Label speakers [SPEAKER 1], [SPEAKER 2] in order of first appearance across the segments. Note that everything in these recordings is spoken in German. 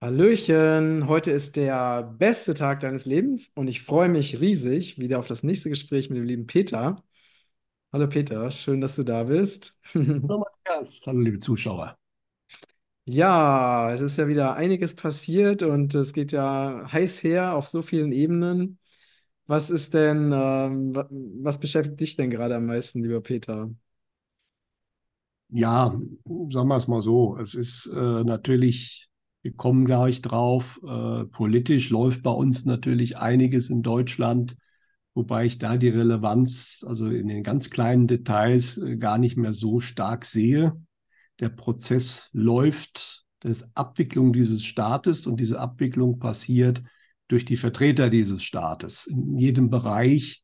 [SPEAKER 1] Hallöchen, heute ist der beste Tag deines Lebens und ich freue mich riesig wieder auf das nächste Gespräch mit dem lieben Peter. Hallo Peter, schön, dass du da bist.
[SPEAKER 2] Hallo Matthias. Hallo liebe Zuschauer.
[SPEAKER 1] Ja, es ist ja wieder einiges passiert und es geht ja heiß her auf so vielen Ebenen. Was ist denn, ähm, wa- was beschäftigt dich denn gerade am meisten, lieber Peter?
[SPEAKER 2] Ja, sagen wir es mal so. Es ist äh, natürlich, wir kommen gleich drauf, äh, politisch läuft bei uns natürlich einiges in Deutschland, wobei ich da die Relevanz, also in den ganz kleinen Details, äh, gar nicht mehr so stark sehe. Der Prozess läuft, das Abwicklung dieses Staates und diese Abwicklung passiert durch die Vertreter dieses Staates. In jedem Bereich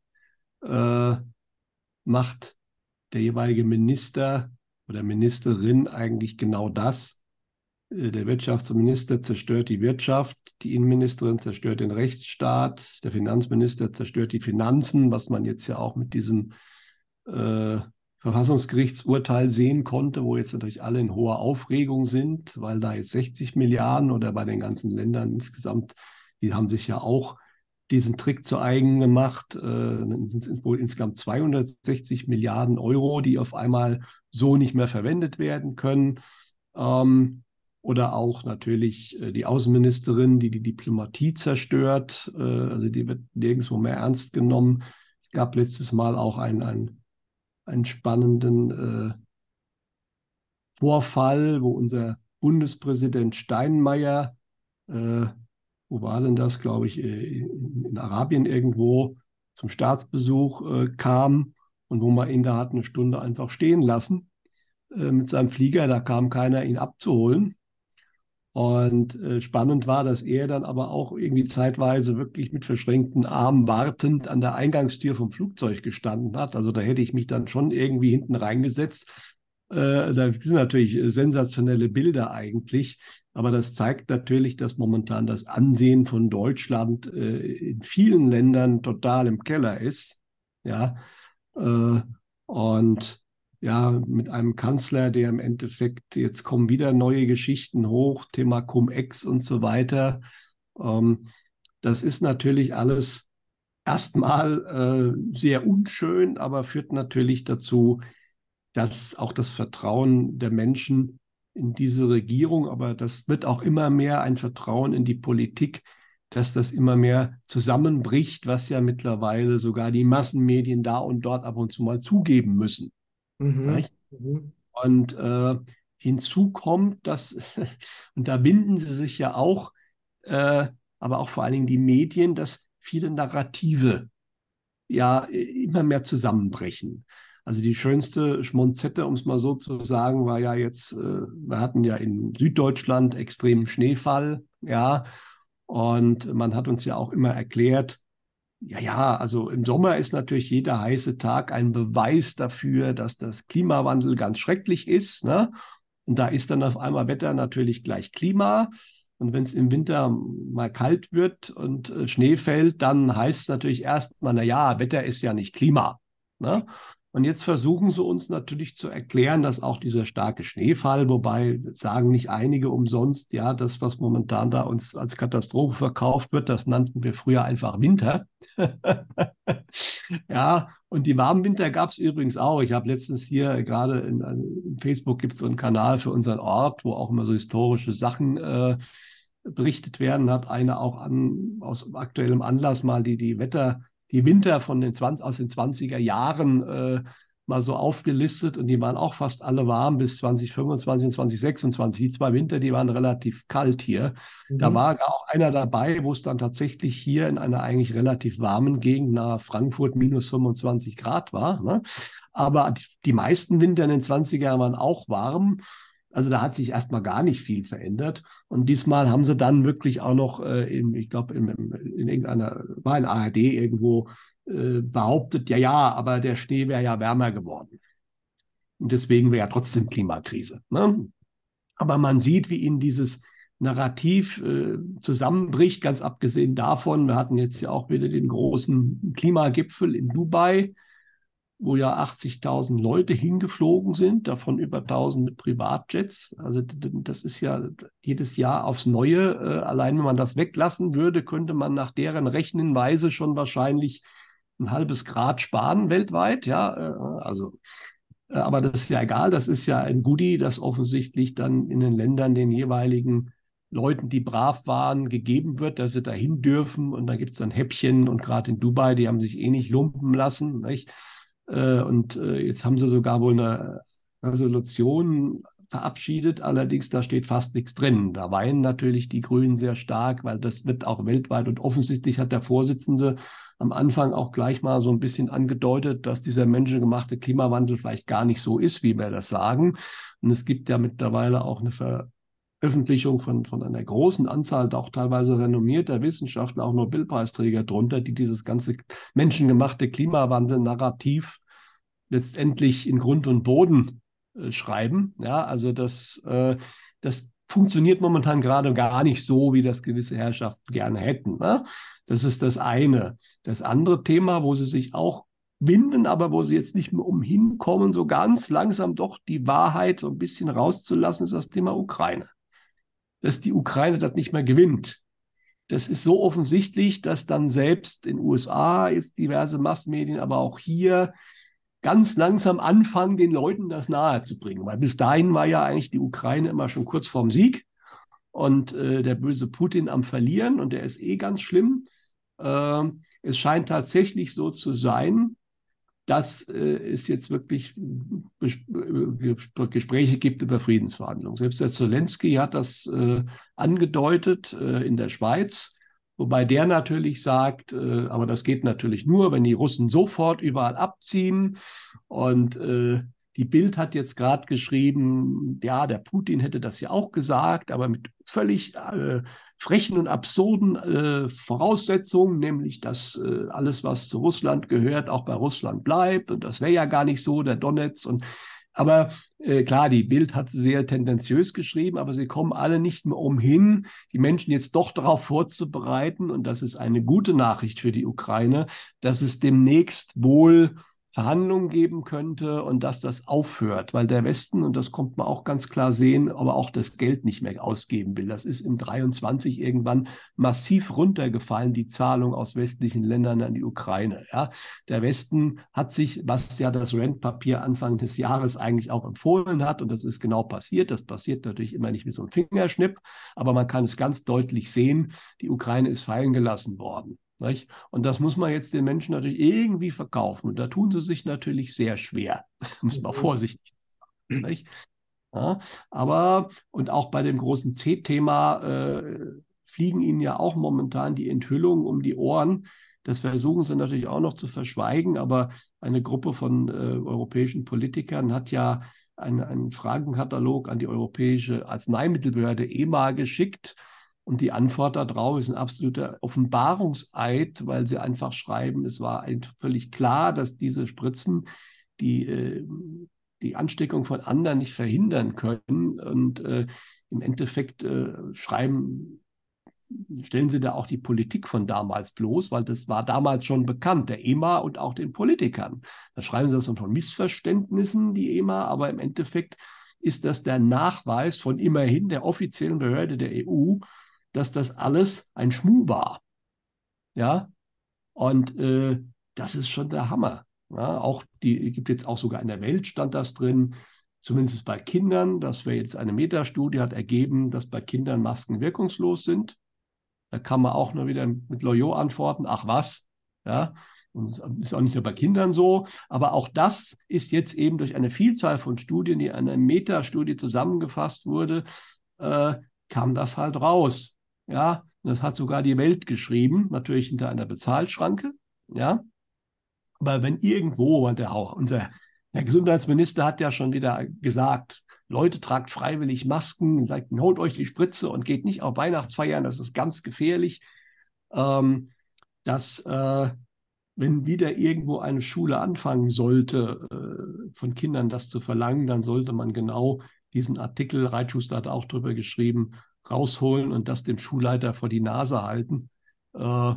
[SPEAKER 2] äh, macht der jeweilige Minister oder Ministerin eigentlich genau das. Äh, Der Wirtschaftsminister zerstört die Wirtschaft, die Innenministerin zerstört den Rechtsstaat, der Finanzminister zerstört die Finanzen, was man jetzt ja auch mit diesem äh, Verfassungsgerichtsurteil sehen konnte, wo jetzt natürlich alle in hoher Aufregung sind, weil da jetzt 60 Milliarden oder bei den ganzen Ländern insgesamt, die haben sich ja auch diesen Trick zu eigen gemacht. Äh, sind wohl insgesamt 260 Milliarden Euro, die auf einmal so nicht mehr verwendet werden können. Ähm, oder auch natürlich äh, die Außenministerin, die die Diplomatie zerstört. Äh, also die wird nirgendwo mehr ernst genommen. Es gab letztes Mal auch einen, einen, einen spannenden äh, Vorfall, wo unser Bundespräsident Steinmeier, äh, wo war denn das, glaube ich, äh, in, in Arabien irgendwo zum Staatsbesuch äh, kam und wo man ihn da hat eine Stunde einfach stehen lassen mit seinem Flieger. Da kam keiner, ihn abzuholen. Und äh, spannend war, dass er dann aber auch irgendwie zeitweise wirklich mit verschränkten Armen wartend an der Eingangstür vom Flugzeug gestanden hat. Also da hätte ich mich dann schon irgendwie hinten reingesetzt. Äh, da sind natürlich sensationelle Bilder eigentlich. Aber das zeigt natürlich, dass momentan das Ansehen von Deutschland äh, in vielen Ländern total im Keller ist. Ja. Äh, und ja, mit einem Kanzler, der im Endeffekt, jetzt kommen wieder neue Geschichten hoch, Thema Cum-Ex und so weiter. Ähm, das ist natürlich alles erstmal äh, sehr unschön, aber führt natürlich dazu, dass auch das Vertrauen der Menschen in diese Regierung, aber das wird auch immer mehr ein Vertrauen in die Politik, dass das immer mehr zusammenbricht, was ja mittlerweile sogar die Massenmedien da und dort ab und zu mal zugeben müssen.
[SPEAKER 1] Mhm. Mhm.
[SPEAKER 2] Und äh, hinzu kommt, dass, und da binden sie sich ja auch, äh, aber auch vor allen Dingen die Medien, dass viele Narrative ja immer mehr zusammenbrechen. Also die schönste Schmonzette, um es mal so zu sagen, war ja jetzt, äh, wir hatten ja in Süddeutschland extremen Schneefall, ja, und man hat uns ja auch immer erklärt, ja, ja, also im Sommer ist natürlich jeder heiße Tag ein Beweis dafür, dass das Klimawandel ganz schrecklich ist. Ne? Und da ist dann auf einmal Wetter natürlich gleich Klima. Und wenn es im Winter mal kalt wird und äh, Schnee fällt, dann heißt es natürlich erstmal, na ja, Wetter ist ja nicht Klima. Ne? Und jetzt versuchen sie uns natürlich zu erklären, dass auch dieser starke Schneefall, wobei sagen nicht einige umsonst, ja, das, was momentan da uns als Katastrophe verkauft wird, das nannten wir früher einfach Winter. ja, und die warmen Winter gab es übrigens auch. Ich habe letztens hier gerade in, in Facebook gibt es so einen Kanal für unseren Ort, wo auch immer so historische Sachen äh, berichtet werden. Hat einer auch an, aus aktuellem Anlass mal die, die Wetter, die Winter von den 20, aus den 20er Jahren äh, mal so aufgelistet und die waren auch fast alle warm bis 2025 und 2026. Die zwei Winter, die waren relativ kalt hier. Da
[SPEAKER 1] Mhm.
[SPEAKER 2] war auch einer dabei, wo es dann tatsächlich hier in einer eigentlich relativ warmen Gegend nahe Frankfurt minus 25 Grad war. Ne? Aber die, die meisten Winter in den 20er Jahren waren auch warm. Also da hat sich erstmal gar nicht viel verändert. Und diesmal haben sie dann wirklich auch noch, äh, in, ich glaube, in, in, irgendeiner, war in ARD irgendwo äh, behauptet, ja, ja, aber der Schnee wäre ja wärmer geworden. Und deswegen wäre ja trotzdem Klimakrise. Ne? Aber man sieht, wie ihnen dieses Narrativ äh, zusammenbricht, ganz abgesehen davon, wir hatten jetzt ja auch wieder den großen Klimagipfel in Dubai wo ja 80.000 Leute hingeflogen sind, davon über 1.000 mit Privatjets. Also das ist ja jedes Jahr aufs Neue. Äh, allein wenn man das weglassen würde, könnte man nach deren Rechnenweise schon wahrscheinlich ein halbes Grad sparen weltweit. Ja, äh, also äh, aber das ist ja egal. Das ist ja ein Goodie, das offensichtlich dann in den Ländern den jeweiligen Leuten, die brav waren, gegeben wird, dass sie dahin dürfen. Und da gibt es dann Häppchen. Und gerade in Dubai, die haben sich eh nicht lumpen lassen. Nicht? Äh, und äh, jetzt haben sie sogar wohl eine Resolution verabschiedet, allerdings da steht fast nichts drin. Da weinen natürlich die Grünen sehr stark, weil das wird auch weltweit und offensichtlich hat der Vorsitzende am Anfang auch gleich mal so ein bisschen angedeutet, dass dieser menschengemachte Klimawandel vielleicht gar nicht so ist, wie wir das sagen. Und es gibt ja mittlerweile auch eine Veröffentlichung von, von einer großen Anzahl, auch teilweise renommierter Wissenschaftler, auch Nobelpreisträger drunter, die dieses ganze menschengemachte Klimawandel-Narrativ letztendlich in Grund und Boden äh, schreiben. Ja, also das, äh, das funktioniert momentan gerade gar nicht so, wie das gewisse Herrschaften gerne hätten. Ne? Das ist das eine. Das andere Thema, wo sie sich auch winden, aber wo sie jetzt nicht mehr umhin kommen, so ganz langsam doch die Wahrheit so ein bisschen rauszulassen, ist das Thema Ukraine. Dass die Ukraine das nicht mehr gewinnt. Das ist so offensichtlich, dass dann selbst in den USA jetzt diverse Massenmedien, aber auch hier ganz langsam anfangen, den Leuten das nahezubringen. Weil bis dahin war ja eigentlich die Ukraine immer schon kurz vorm Sieg und äh, der böse Putin am Verlieren und der ist eh ganz schlimm. Äh, es scheint tatsächlich so zu sein, dass äh, es jetzt wirklich äh, Gespräche gibt über Friedensverhandlungen. Selbst der Zelensky hat das äh, angedeutet äh, in der Schweiz Wobei der natürlich sagt, äh, aber das geht natürlich nur, wenn die Russen sofort überall abziehen. Und äh, die Bild hat jetzt gerade geschrieben, ja, der Putin hätte das ja auch gesagt, aber mit völlig äh, frechen und absurden äh, Voraussetzungen, nämlich dass äh, alles, was zu Russland gehört, auch bei Russland bleibt. Und das wäre ja gar nicht so, der Donetsk. Und aber äh, klar, die Bild hat sehr tendenziös geschrieben, aber sie kommen alle nicht mehr umhin, die Menschen jetzt doch darauf vorzubereiten. Und das ist eine gute Nachricht für die Ukraine, dass es demnächst wohl Verhandlungen geben könnte und dass das aufhört, weil der Westen, und das kommt man auch ganz klar sehen, aber auch das Geld nicht mehr ausgeben will. Das ist im 23 irgendwann massiv runtergefallen, die Zahlung aus westlichen Ländern an die Ukraine. Ja, der Westen hat sich, was ja das Rentpapier Anfang des Jahres eigentlich auch empfohlen hat, und das ist genau passiert. Das passiert natürlich immer nicht wie so ein Fingerschnipp, aber man kann es ganz deutlich sehen. Die Ukraine ist fallen gelassen worden. Nicht? Und das muss man jetzt den Menschen natürlich irgendwie verkaufen. Und da tun sie sich natürlich sehr schwer. muss man mhm. vorsichtig sein. Ja, aber, und auch bei dem großen C-Thema äh, fliegen ihnen ja auch momentan die Enthüllungen um die Ohren. Das versuchen sie natürlich auch noch zu verschweigen, aber eine Gruppe von äh, europäischen Politikern hat ja einen, einen Fragenkatalog an die Europäische Arzneimittelbehörde EMA geschickt und die Antwort darauf ist ein absoluter Offenbarungseid, weil sie einfach schreiben, es war völlig klar, dass diese Spritzen die, äh, die Ansteckung von anderen nicht verhindern können. Und äh, im Endeffekt äh, schreiben, stellen sie da auch die Politik von damals bloß, weil das war damals schon bekannt, der EMA und auch den Politikern. Da schreiben sie das von Missverständnissen, die EMA, aber im Endeffekt ist das der Nachweis von immerhin der offiziellen Behörde der EU, dass das alles ein Schmuh war. Ja, und äh, das ist schon der Hammer. Ja, auch die gibt jetzt auch sogar in der Welt stand das drin, zumindest bei Kindern. Das wäre jetzt eine Metastudie, hat ergeben, dass bei Kindern Masken wirkungslos sind. Da kann man auch nur wieder mit Loyot antworten, ach was, ja, und ist auch nicht nur bei Kindern so, aber auch das ist jetzt eben durch eine Vielzahl von Studien, die in einer Metastudie zusammengefasst wurde, äh, kam das halt raus. Ja, das hat sogar die Welt geschrieben, natürlich hinter einer Bezahlschranke. Ja, aber wenn irgendwo, weil der unser der Gesundheitsminister hat ja schon wieder gesagt, Leute, tragt freiwillig Masken, sagt, holt euch die Spritze und geht nicht auf Weihnachtsfeiern, das ist ganz gefährlich. Ähm, dass, äh, wenn wieder irgendwo eine Schule anfangen sollte, äh, von Kindern das zu verlangen, dann sollte man genau diesen Artikel, Reitschuster hat auch darüber geschrieben, rausholen und das dem Schulleiter vor die Nase halten. Äh,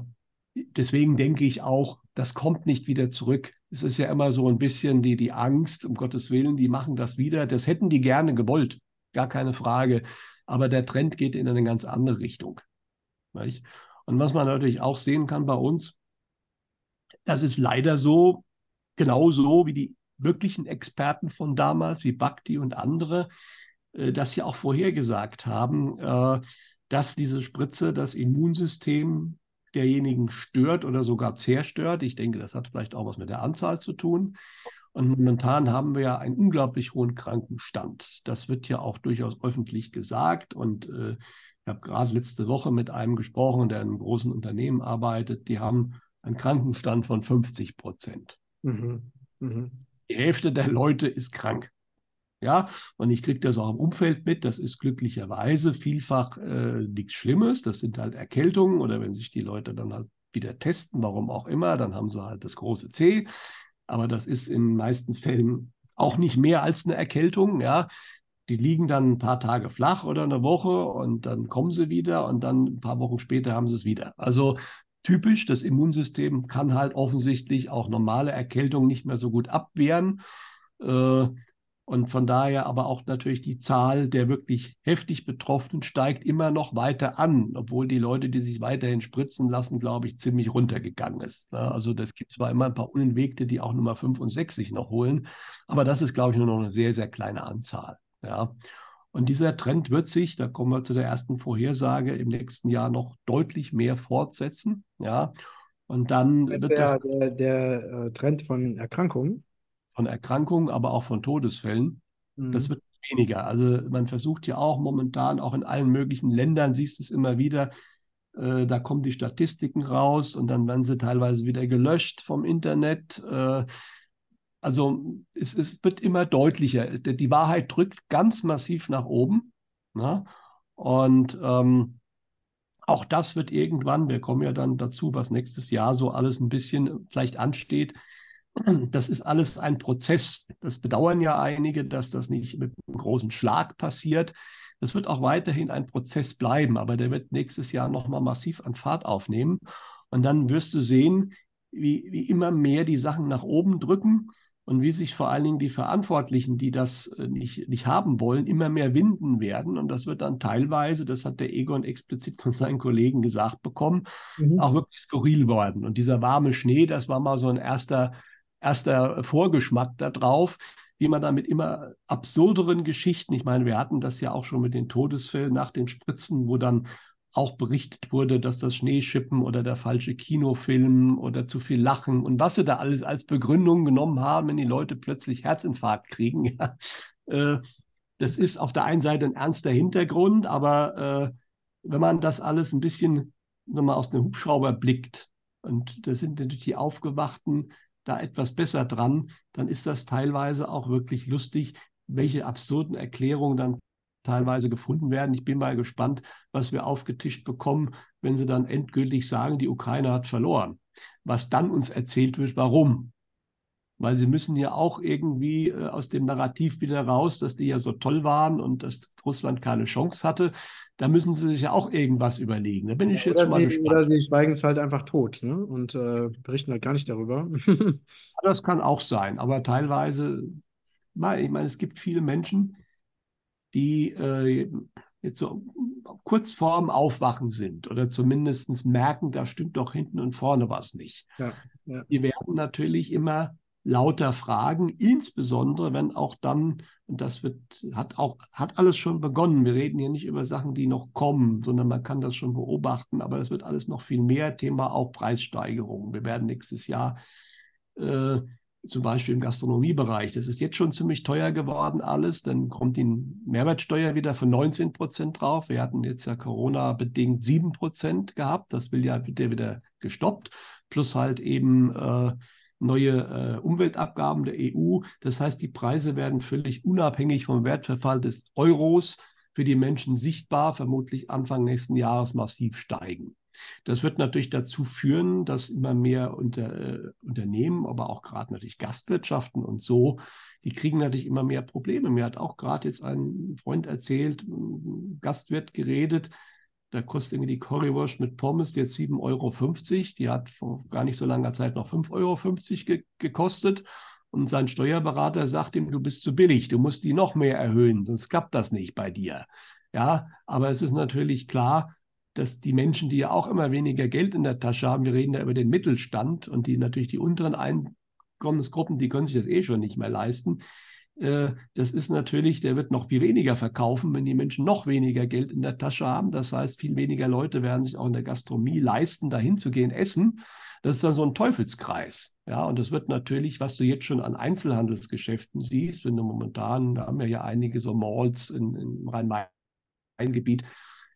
[SPEAKER 2] deswegen denke ich auch, das kommt nicht wieder zurück. es ist ja immer so ein bisschen die, die Angst, um Gottes Willen, die machen das wieder. Das hätten die gerne gewollt, gar keine Frage. Aber der Trend geht in eine ganz andere Richtung. Nicht? Und was man natürlich auch sehen kann bei uns, das ist leider so, genauso wie die wirklichen Experten von damals, wie Bhakti und andere, das ja auch vorhergesagt haben, äh, dass diese Spritze das Immunsystem derjenigen stört oder sogar zerstört. Ich denke, das hat vielleicht auch was mit der Anzahl zu tun. Und momentan haben wir ja einen unglaublich hohen Krankenstand. Das wird ja auch durchaus öffentlich gesagt. Und äh, ich habe gerade letzte Woche mit einem gesprochen, der in einem großen Unternehmen arbeitet. Die haben einen Krankenstand von 50 Prozent. Mhm. Mhm. Die Hälfte der Leute ist krank. Ja, und ich kriege das auch im Umfeld mit. Das ist glücklicherweise vielfach äh, nichts Schlimmes. Das sind halt Erkältungen oder wenn sich die Leute dann halt wieder testen, warum auch immer, dann haben sie halt das große C. Aber das ist in den meisten Fällen auch nicht mehr als eine Erkältung. Ja, die liegen dann ein paar Tage flach oder eine Woche und dann kommen sie wieder und dann ein paar Wochen später haben sie es wieder. Also typisch, das Immunsystem kann halt offensichtlich auch normale Erkältungen nicht mehr so gut abwehren. Äh, und von daher aber auch natürlich die Zahl der wirklich heftig Betroffenen steigt immer noch weiter an, obwohl die Leute, die sich weiterhin spritzen lassen, glaube ich, ziemlich runtergegangen ist. Ne? Also das gibt zwar immer ein paar Unentwegte, die auch Nummer 5 und 6 sich noch holen, aber das ist, glaube ich, nur noch eine sehr, sehr kleine Anzahl. Ja. Und dieser Trend wird sich, da kommen wir zu der ersten Vorhersage, im nächsten Jahr noch deutlich mehr fortsetzen. Ja. Und dann wird
[SPEAKER 1] der, das, der, der äh, Trend von Erkrankungen
[SPEAKER 2] von Erkrankungen, aber auch von Todesfällen. Mhm. Das wird weniger. Also man versucht ja auch momentan, auch in allen möglichen Ländern, siehst du es immer wieder, äh, da kommen die Statistiken raus und dann werden sie teilweise wieder gelöscht vom Internet. Äh, also es, es, wird immer deutlicher. Die Wahrheit drückt ganz massiv nach oben. Ne? Und ähm, auch das wird irgendwann, wir kommen ja dann dazu, was nächstes Jahr so alles ein bisschen vielleicht ansteht, das ist alles ein Prozess. Das bedauern ja einige, dass das nicht mit einem großen Schlag passiert. Das wird auch weiterhin ein Prozess bleiben, aber der wird nächstes Jahr nochmal massiv an Fahrt aufnehmen. Und dann wirst du sehen, wie, wie immer mehr die Sachen nach oben drücken und wie sich vor allen Dingen die Verantwortlichen, die das äh, nicht, nicht haben wollen, immer mehr winden werden. Und das wird dann teilweise, das hat der Egon explizit von seinen Kollegen gesagt bekommen, mhm. auch wirklich skurril worden. Und dieser warme Schnee, das war mal so ein erster erster Vorgeschmack darauf, wie man damit immer absurderen Geschichten, ich meine, wir hatten das ja auch schon mit den Todesfällen nach den Spritzen, wo dann auch berichtet wurde, dass das Schneeschippen oder der falsche Kinofilm oder zu viel Lachen und was sie da alles als Begründung genommen haben, wenn die Leute plötzlich Herzinfarkt kriegen. Äh, das ist auf der einen Seite ein ernster Hintergrund, aber äh, wenn man das alles ein bisschen nochmal aus dem Hubschrauber blickt, und das sind natürlich die Aufgewachten, da etwas besser dran, dann ist das teilweise auch wirklich lustig, welche absurden Erklärungen dann teilweise gefunden werden. Ich bin mal gespannt, was wir aufgetischt bekommen, wenn sie dann endgültig sagen, die Ukraine hat verloren. Was dann uns erzählt wird, warum weil sie müssen ja auch irgendwie äh, aus dem Narrativ wieder raus, dass die ja so toll waren und dass Russland keine Chance hatte. Da müssen sie sich ja auch irgendwas überlegen. Da bin ich jetzt schon mal
[SPEAKER 1] sie,
[SPEAKER 2] gespannt.
[SPEAKER 1] Oder sie schweigen es halt einfach tot ne? und äh, berichten halt gar nicht darüber.
[SPEAKER 2] das kann auch sein, aber teilweise, ich meine, es gibt viele Menschen, die äh, jetzt so kurz vorm Aufwachen sind oder zumindest merken, da stimmt doch hinten und vorne was nicht. Ja, ja. Die werden natürlich immer lauter Fragen, insbesondere wenn auch dann, und das wird, hat auch, hat alles schon begonnen. Wir reden hier nicht über Sachen, die noch kommen, sondern man kann das schon beobachten, aber das wird alles noch viel mehr. Thema auch Preissteigerungen. Wir werden nächstes Jahr äh, zum Beispiel im Gastronomiebereich, das ist jetzt schon ziemlich teuer geworden alles, dann kommt die Mehrwertsteuer wieder von 19 Prozent drauf. Wir hatten jetzt ja Corona-bedingt 7 Prozent gehabt, das will ja bitte wieder gestoppt, plus halt eben äh, neue äh, Umweltabgaben der EU. Das heißt, die Preise werden völlig unabhängig vom Wertverfall des Euros für die Menschen sichtbar, vermutlich Anfang nächsten Jahres massiv steigen. Das wird natürlich dazu führen, dass immer mehr unter, äh, Unternehmen, aber auch gerade natürlich Gastwirtschaften und so, die kriegen natürlich immer mehr Probleme. Mir hat auch gerade jetzt ein Freund erzählt, Gastwirt geredet, Da kostet irgendwie die Currywurst mit Pommes jetzt 7,50 Euro. Die hat vor gar nicht so langer Zeit noch 5,50 Euro ge gekostet. Und sein Steuerberater sagt ihm, du bist zu billig, du musst die noch mehr erhöhen, sonst klappt das nicht bei dir. Ja, aber es ist natürlich klar, dass die Menschen, die ja auch immer weniger Geld in der Tasche haben, wir reden da über den Mittelstand und die natürlich die unteren Einkommensgruppen, die können sich das eh schon nicht mehr leisten. Äh, das ist natürlich, der wird noch viel weniger verkaufen, wenn die Menschen noch weniger Geld in der Tasche haben. Das heißt, viel weniger Leute werden sich auch in der Gastronomie leisten, dahin zu gehen, essen. Das ist dann so ein Teufelskreis. Ja, und das wird natürlich, was du jetzt schon an Einzelhandelsgeschäften siehst, wenn du momentan, da haben wir ja einige so Malls in, im Rhein-Main-Gebiet,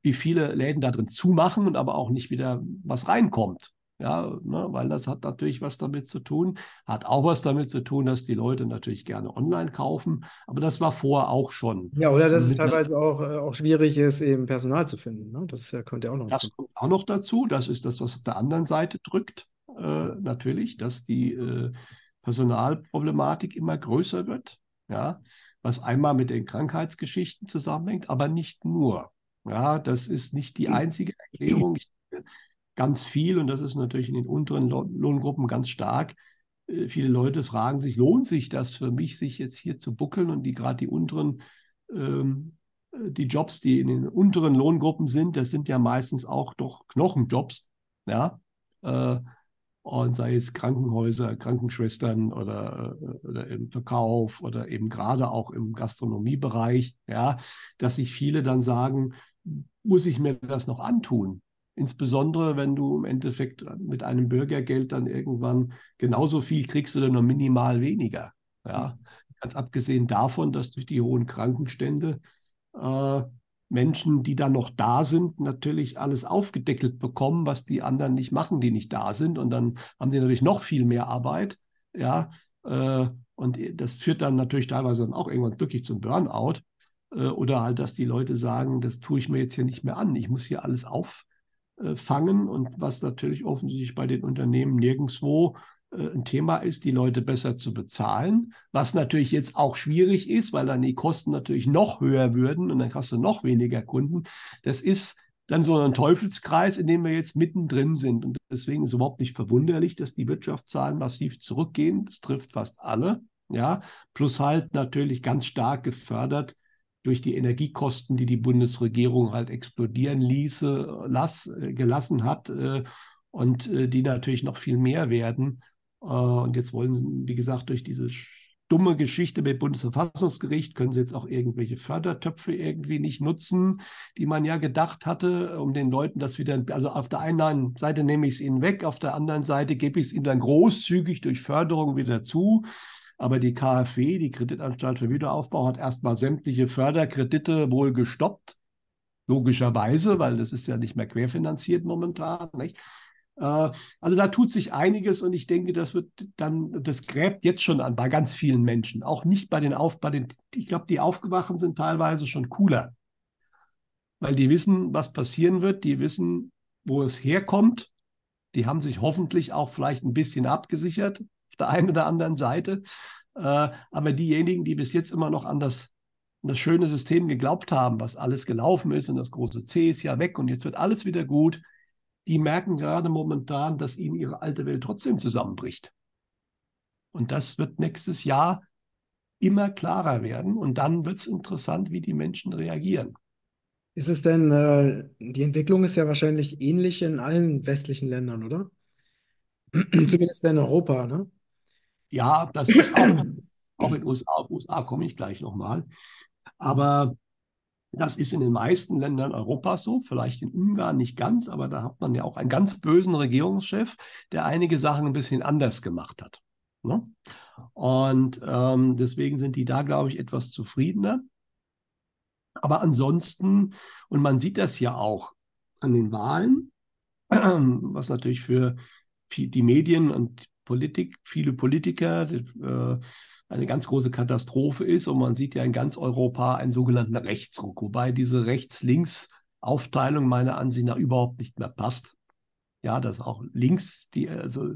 [SPEAKER 2] wie viele Läden da drin zumachen und aber auch nicht wieder was reinkommt. Ja, ne, weil das hat natürlich was damit zu tun, hat auch was damit zu tun, dass die Leute natürlich gerne online kaufen, aber das war vorher auch schon.
[SPEAKER 1] Ja, oder dass es teilweise auch, äh, auch schwierig ist, eben Personal zu finden. Ne? Das ja, kommt ja auch noch
[SPEAKER 2] Das kommt auch noch dazu. Das ist das, was auf der anderen Seite drückt, äh, natürlich, dass die äh, Personalproblematik immer größer wird. Ja, was einmal mit den Krankheitsgeschichten zusammenhängt, aber nicht nur. Ja, das ist nicht die einzige Erklärung. Ich ganz viel, und das ist natürlich in den unteren Lohngruppen ganz stark. Äh, viele Leute fragen sich, lohnt sich das für mich, sich jetzt hier zu buckeln? Und die gerade die unteren, ähm, die Jobs, die in den unteren Lohngruppen sind, das sind ja meistens auch doch Knochenjobs, ja. Äh, und sei es Krankenhäuser, Krankenschwestern oder, äh, oder im Verkauf oder eben gerade auch im Gastronomiebereich, ja, dass sich viele dann sagen, muss ich mir das noch antun? Insbesondere, wenn du im Endeffekt mit einem Bürgergeld dann irgendwann genauso viel kriegst oder nur minimal weniger. Ja, ganz abgesehen davon, dass durch die hohen Krankenstände äh, Menschen, die dann noch da sind, natürlich alles aufgedeckelt bekommen, was die anderen nicht machen, die nicht da sind. Und dann haben die natürlich noch viel mehr Arbeit. Ja, äh, und das führt dann natürlich teilweise dann auch irgendwann wirklich zum Burnout. Äh, oder halt, dass die Leute sagen, das tue ich mir jetzt hier nicht mehr an. Ich muss hier alles auf, fangen und was natürlich offensichtlich bei den Unternehmen nirgendwo äh, ein Thema ist, die Leute besser zu bezahlen, was natürlich jetzt auch schwierig ist, weil dann die Kosten natürlich noch höher würden und dann hast du noch weniger Kunden. Das ist dann so ein Teufelskreis, in dem wir jetzt mittendrin sind. Und deswegen ist es überhaupt nicht verwunderlich, dass die Wirtschaftszahlen massiv zurückgehen. Das trifft fast alle. Ja, plus halt natürlich ganz stark gefördert durch die Energiekosten, die die Bundesregierung halt explodieren ließe, lass, äh, gelassen hat äh, und äh, die natürlich noch viel mehr werden. Äh, und jetzt wollen sie, wie gesagt, durch diese dumme Geschichte mit Bundesverfassungsgericht können sie jetzt auch irgendwelche Fördertöpfe irgendwie nicht nutzen, die man ja gedacht hatte, um den Leuten das wieder, also auf der einen Seite nehme ich es ihnen weg, auf der anderen Seite gebe ich es ihnen dann großzügig durch Förderung wieder zu. Aber die KfW, die Kreditanstalt für Wiederaufbau, hat erstmal sämtliche Förderkredite wohl gestoppt. Logischerweise, weil das ist ja nicht mehr querfinanziert momentan. Nicht? Äh, also da tut sich einiges und ich denke, das wird dann, das gräbt jetzt schon an bei ganz vielen Menschen. Auch nicht bei den Auf, bei den, ich glaube, die Aufgewachen sind teilweise schon cooler. Weil die wissen, was passieren wird, die wissen, wo es herkommt. Die haben sich hoffentlich auch vielleicht ein bisschen abgesichert der einen oder anderen Seite. Äh, aber diejenigen, die bis jetzt immer noch an das, an das schöne System geglaubt haben, was alles gelaufen ist und das große C ist ja weg und jetzt wird alles wieder gut, die merken gerade momentan, dass ihnen ihre alte Welt trotzdem zusammenbricht. Und das wird nächstes Jahr immer klarer werden und dann wird es interessant, wie die Menschen reagieren.
[SPEAKER 1] Ist es denn, äh, die Entwicklung ist ja wahrscheinlich ähnlich in allen westlichen Ländern, oder? Zumindest in Europa, ne?
[SPEAKER 2] Ja, das ist auch, auch in den USA, auf USA komme ich gleich nochmal. Aber das ist in den meisten Ländern Europas so, vielleicht in Ungarn nicht ganz, aber da hat man ja auch einen ganz bösen Regierungschef, der einige Sachen ein bisschen anders gemacht hat. Ne? Und ähm, deswegen sind die da, glaube ich, etwas zufriedener. Aber ansonsten, und man sieht das ja auch an den Wahlen, was natürlich für die Medien und Politik, viele Politiker, äh, eine ganz große Katastrophe ist. Und man sieht ja in ganz Europa einen sogenannten Rechtsruck, wobei diese Rechts-Links-Aufteilung meiner Ansicht nach überhaupt nicht mehr passt. Ja, dass auch links, die, also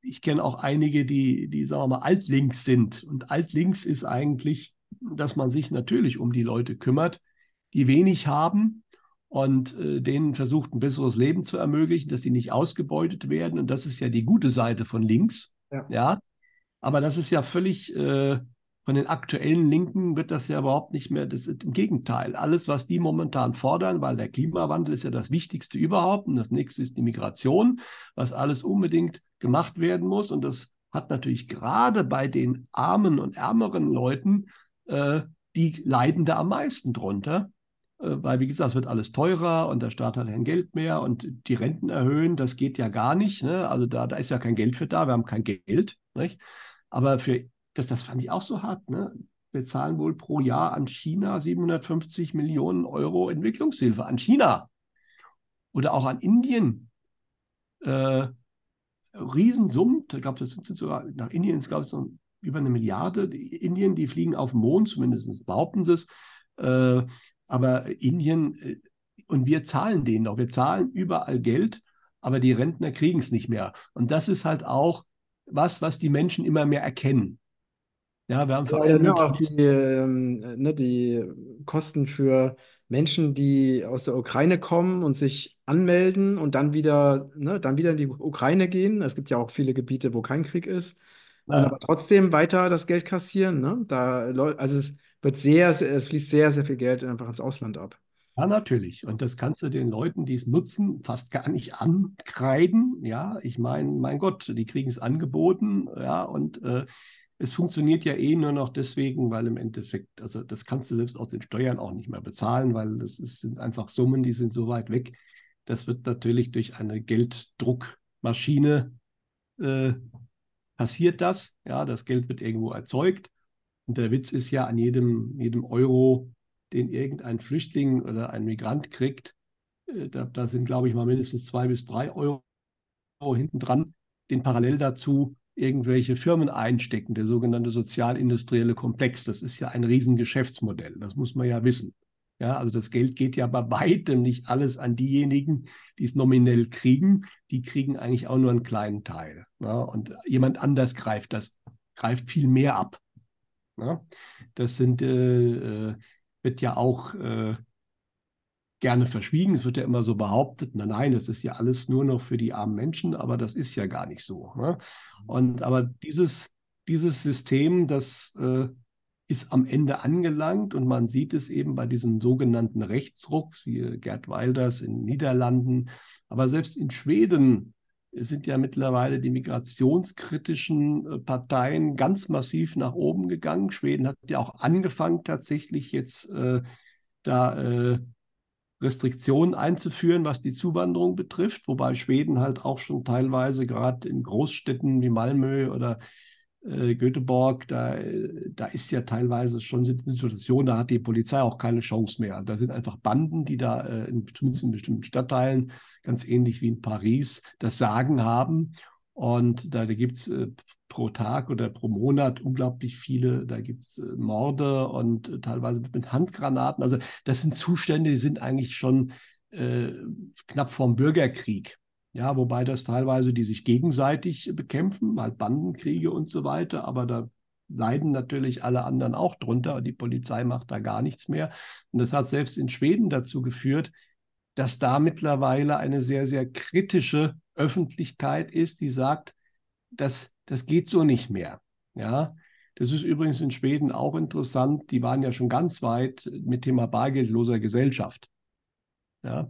[SPEAKER 2] ich kenne auch einige, die, die, sagen wir mal, altlinks sind. Und altlinks ist eigentlich, dass man sich natürlich um die Leute kümmert, die wenig haben und äh, denen versucht, ein besseres Leben zu ermöglichen, dass die nicht ausgebeutet werden. Und das ist ja die gute Seite von links. Ja. ja? Aber das ist ja völlig äh, von den aktuellen Linken wird das ja überhaupt nicht mehr, das ist im Gegenteil. Alles, was die momentan fordern, weil der Klimawandel ist ja das Wichtigste überhaupt und das nächste ist die Migration, was alles unbedingt gemacht werden muss. Und das hat natürlich gerade bei den armen und ärmeren Leuten, äh, die leiden da am meisten drunter. Äh, weil, wie gesagt, es wird alles teurer und der Staat hat kein Geld mehr und die Renten erhöhen, das geht ja gar nicht. Ne? Also da, da ist ja kein Geld für da, wir haben kein Geld. Nicht? Aber für das, das fand ich auch so hart. Ne? Wir zahlen wohl pro Jahr an China 750 Millionen Euro Entwicklungshilfe. An China. Oder auch an Indien. Äh, Riesensummen. Ich glaube, das sind sogar nach Indien, glaube ich, so über eine Milliarde. Die Indien, die fliegen auf den Mond, zumindest behaupten sie es. Äh, aber Indien, äh, und wir zahlen denen noch. Wir zahlen überall Geld, aber die Rentner kriegen es nicht mehr. Und das ist halt auch was, was die Menschen immer mehr erkennen.
[SPEAKER 1] Ja, wir haben vor allem. Ja, auch die, ähm, ne, die Kosten für Menschen, die aus der Ukraine kommen und sich anmelden und dann wieder, ne, dann wieder in die Ukraine gehen. Es gibt ja auch viele Gebiete, wo kein Krieg ist. Und aber trotzdem weiter das Geld kassieren. Ne? Da, also es wird sehr, sehr, es fließt sehr, sehr viel Geld einfach ins Ausland ab.
[SPEAKER 2] Ja, natürlich. Und das kannst du den Leuten, die es nutzen, fast gar nicht ankreiden. Ja, ich meine, mein Gott, die kriegen es angeboten. Ja, und äh, es funktioniert ja eh nur noch deswegen, weil im Endeffekt, also das kannst du selbst aus den Steuern auch nicht mehr bezahlen, weil das ist, sind einfach Summen, die sind so weit weg. Das wird natürlich durch eine Gelddruckmaschine äh, passiert das. Ja, das Geld wird irgendwo erzeugt. Und der Witz ist ja, an jedem, jedem Euro, den irgendein Flüchtling oder ein Migrant kriegt, äh, da, da sind, glaube ich, mal mindestens zwei bis drei Euro hinten dran, den parallel dazu irgendwelche Firmen einstecken, der sogenannte sozialindustrielle Komplex. Das ist ja ein Riesengeschäftsmodell, das muss man ja wissen. Ja, also das Geld geht ja bei weitem nicht alles an diejenigen, die es nominell kriegen. Die kriegen eigentlich auch nur einen kleinen Teil. Ja, und jemand anders greift das, greift viel mehr ab. Ja, das sind, äh, äh wird ja auch äh, gerne verschwiegen. Es wird ja immer so behauptet, nein, nein, das ist ja alles nur noch für die armen Menschen, aber das ist ja gar nicht so. Ne? Und aber dieses, dieses System, das äh, ist am Ende angelangt und man sieht es eben bei diesem sogenannten Rechtsruck, siehe Gerd Wilders in den Niederlanden, aber selbst in Schweden sind ja mittlerweile die migrationskritischen äh, Parteien ganz massiv nach oben gegangen. Schweden hat ja auch angefangen, tatsächlich jetzt äh, da äh, Restriktionen einzuführen, was die Zuwanderung betrifft, wobei Schweden halt auch schon teilweise gerade in Großstädten wie Malmö oder Göteborg, da, da ist ja teilweise schon eine Situation, da hat die Polizei auch keine Chance mehr. Da sind einfach Banden, die da äh, in, zumindest in bestimmten Stadtteilen, ganz ähnlich wie in Paris, das Sagen haben. Und da, da gibt es äh, pro Tag oder pro Monat unglaublich viele. Da gibt es äh, Morde und äh, teilweise mit Handgranaten. Also das sind Zustände, die sind eigentlich schon äh, knapp vorm Bürgerkrieg. Ja, wobei das teilweise, die sich gegenseitig bekämpfen, halt Bandenkriege und so weiter, aber da leiden natürlich alle anderen auch drunter. Die Polizei macht da gar nichts mehr. Und das hat selbst in Schweden dazu geführt, dass da mittlerweile eine sehr, sehr kritische Öffentlichkeit ist, die sagt, dass das geht so nicht mehr. Ja, das ist übrigens in Schweden auch interessant. Die waren ja schon ganz weit mit Thema bargeldloser Gesellschaft. Ja,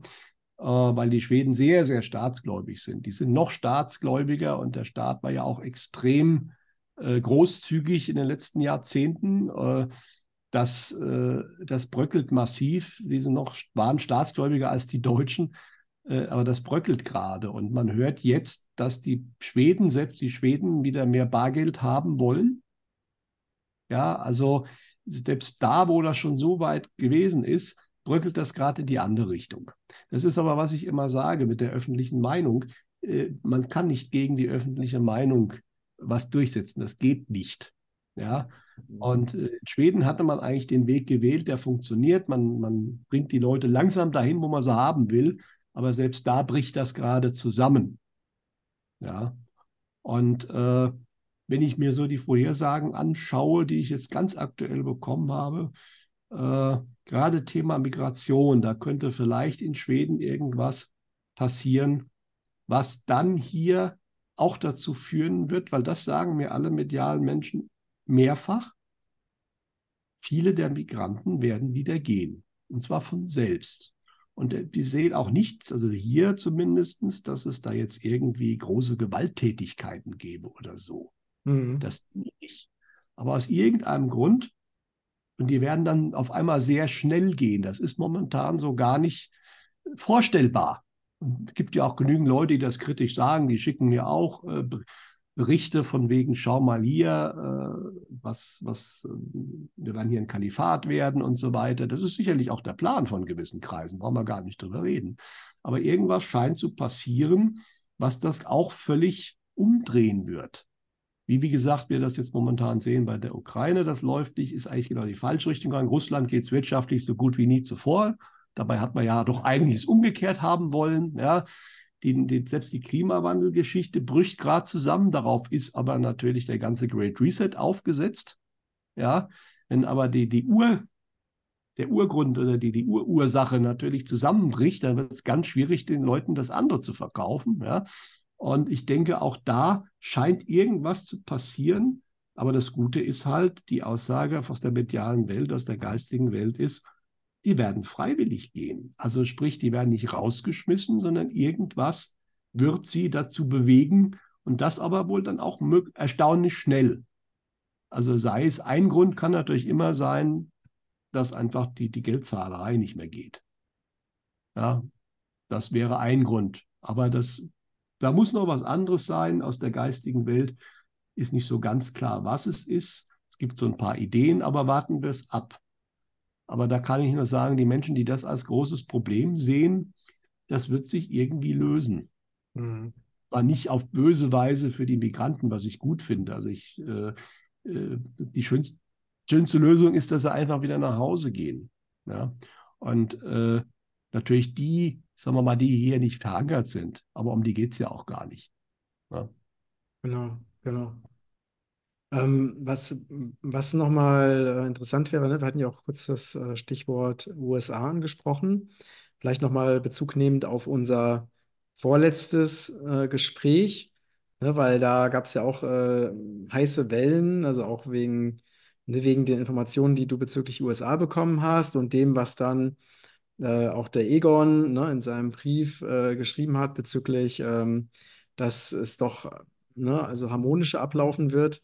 [SPEAKER 2] weil die Schweden sehr, sehr staatsgläubig sind. Die sind noch staatsgläubiger und der Staat war ja auch extrem äh, großzügig in den letzten Jahrzehnten. Äh, das, äh, das bröckelt massiv. Die sind noch, waren staatsgläubiger als die Deutschen. Äh, aber das bröckelt gerade. Und man hört jetzt, dass die Schweden, selbst die Schweden, wieder mehr Bargeld haben wollen. Ja, also selbst da, wo das schon so weit gewesen ist, bröckelt das gerade in die andere Richtung. Das ist aber, was ich immer sage mit der öffentlichen Meinung. Äh, man kann nicht gegen die öffentliche Meinung was durchsetzen. Das geht nicht. Ja. Und äh, in Schweden hatte man eigentlich den Weg gewählt, der funktioniert. Man, man bringt die Leute langsam dahin, wo man sie haben will aber selbst da bricht das gerade zusammen. Ja. Und äh, wenn ich mir so die Vorhersagen anschaue, die ich jetzt ganz aktuell bekommen habe, äh, gerade Thema Migration, da könnte vielleicht in Schweden irgendwas passieren, was dann hier auch dazu führen wird, weil das sagen mir alle medialen Menschen mehrfach, viele der Migranten werden wieder gehen. Und zwar von selbst. Und äh, die sehen auch nicht, also hier zumindest, dass es da jetzt irgendwie große Gewalttätigkeiten gäbe oder so. Mhm. Das nicht. Aber aus irgendeinem Grund, und die werden dann auf einmal sehr schnell gehen. Das ist momentan so gar nicht vorstellbar. Es gibt ja auch genügend Leute, die das kritisch sagen. Die schicken mir auch äh, Berichte von wegen, schau mal hier, äh, was, was, äh, wir werden hier ein Kalifat werden und so weiter. Das ist sicherlich auch der Plan von gewissen Kreisen, brauchen wir gar nicht drüber reden. Aber irgendwas scheint zu passieren, was das auch völlig umdrehen wird. Wie, wie gesagt, wir das jetzt momentan sehen bei der Ukraine, das läuft nicht, ist eigentlich genau die falsche Richtung gegangen. Russland geht es wirtschaftlich so gut wie nie zuvor. Dabei hat man ja doch eigentlich es umgekehrt haben wollen. Ja. Die, die, selbst die Klimawandelgeschichte bricht gerade zusammen. Darauf ist aber natürlich der ganze Great Reset aufgesetzt. Ja, wenn aber die, die Ur, der Urgrund oder die, die Urursache natürlich zusammenbricht, dann wird es ganz schwierig, den Leuten das andere zu verkaufen. Ja. Und ich denke, auch da scheint irgendwas zu passieren. Aber das Gute ist halt, die Aussage aus der medialen Welt, aus der geistigen Welt ist, die werden freiwillig gehen. Also sprich, die werden nicht rausgeschmissen, sondern irgendwas wird sie dazu bewegen und das aber wohl dann auch erstaunlich schnell. Also sei es, ein Grund kann natürlich immer sein, dass einfach die, die Geldzahlerei nicht mehr geht. Ja, das wäre ein Grund. Aber das, da muss noch was anderes sein aus der geistigen Welt. Ist nicht so ganz klar, was es ist. Es gibt so ein paar Ideen, aber warten wir es ab. Aber da kann ich nur sagen, die Menschen, die das als großes Problem sehen, das wird sich irgendwie lösen. Mhm. War nicht auf böse Weise für die Migranten, was ich gut finde. Also ich, äh, äh, die schönste, schönste Lösung ist, dass sie einfach wieder nach Hause gehen. Ja? Und äh, natürlich die, sagen wir mal, die hier nicht verankert sind, aber um die geht es ja auch gar nicht. Ja?
[SPEAKER 1] Genau, genau. Ähm, was was nochmal äh, interessant wäre, ne? Wir hatten ja auch kurz das äh, Stichwort USA angesprochen. Vielleicht nochmal Bezug nehmend auf unser vorletztes äh, Gespräch, ne? Weil da gab es ja auch äh, heiße Wellen, also auch wegen, ne, wegen den Informationen, die du bezüglich USA bekommen hast und dem, was dann äh, auch der Egon ne, in seinem Brief äh, geschrieben hat bezüglich, ähm, dass es doch ne, also harmonischer ablaufen wird.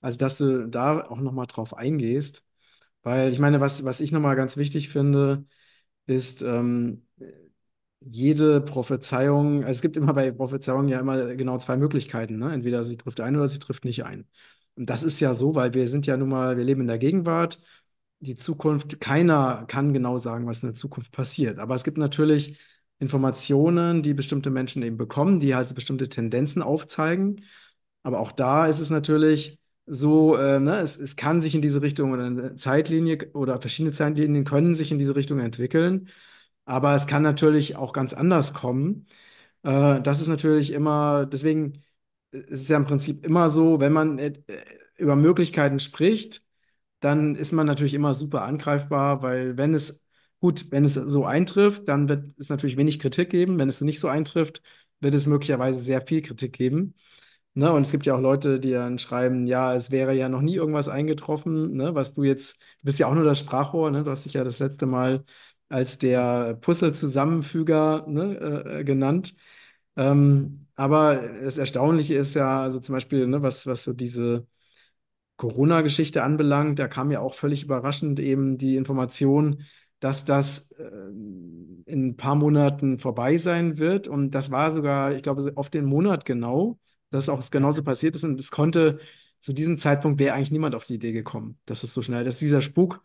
[SPEAKER 1] Also, dass du da auch nochmal drauf eingehst, weil ich meine, was, was ich nochmal ganz wichtig finde, ist ähm, jede Prophezeiung, also es gibt immer bei Prophezeiungen ja immer genau zwei Möglichkeiten, ne? Entweder sie trifft ein oder sie trifft nicht ein. Und das ist ja so, weil wir sind ja nun mal, wir leben in der Gegenwart. Die Zukunft, keiner kann genau sagen, was in der Zukunft passiert. Aber es gibt natürlich Informationen, die bestimmte Menschen eben bekommen, die halt bestimmte Tendenzen aufzeigen. Aber auch da ist es natürlich, so, äh, ne, es, es kann sich in diese Richtung oder eine Zeitlinie oder verschiedene Zeitlinien können sich in diese Richtung entwickeln, aber es kann natürlich auch ganz anders kommen. Äh, das ist natürlich immer, deswegen ist es ja im Prinzip immer so, wenn man äh, über Möglichkeiten spricht, dann ist man natürlich immer super angreifbar, weil wenn es gut, wenn es so eintrifft, dann wird es natürlich wenig Kritik geben. Wenn es nicht so eintrifft, wird es möglicherweise sehr viel Kritik geben. Ne? Und es gibt ja auch Leute, die dann schreiben, ja, es wäre ja noch nie irgendwas eingetroffen, ne? Was du jetzt, du bist ja auch nur das Sprachrohr, ne? Du hast dich ja das letzte Mal als der Puzzle-Zusammenfüger ne, äh, äh, genannt. Ähm, aber das Erstaunliche ist ja, also zum Beispiel, ne, was, was so diese Corona-Geschichte anbelangt, da kam ja auch völlig überraschend eben die Information, dass das äh, in ein paar Monaten vorbei sein wird. Und das war sogar, ich glaube, auf den Monat genau dass auch genauso passiert ist. Und es konnte zu diesem Zeitpunkt wäre eigentlich niemand auf die Idee gekommen, dass es so schnell, dass dieser Spuk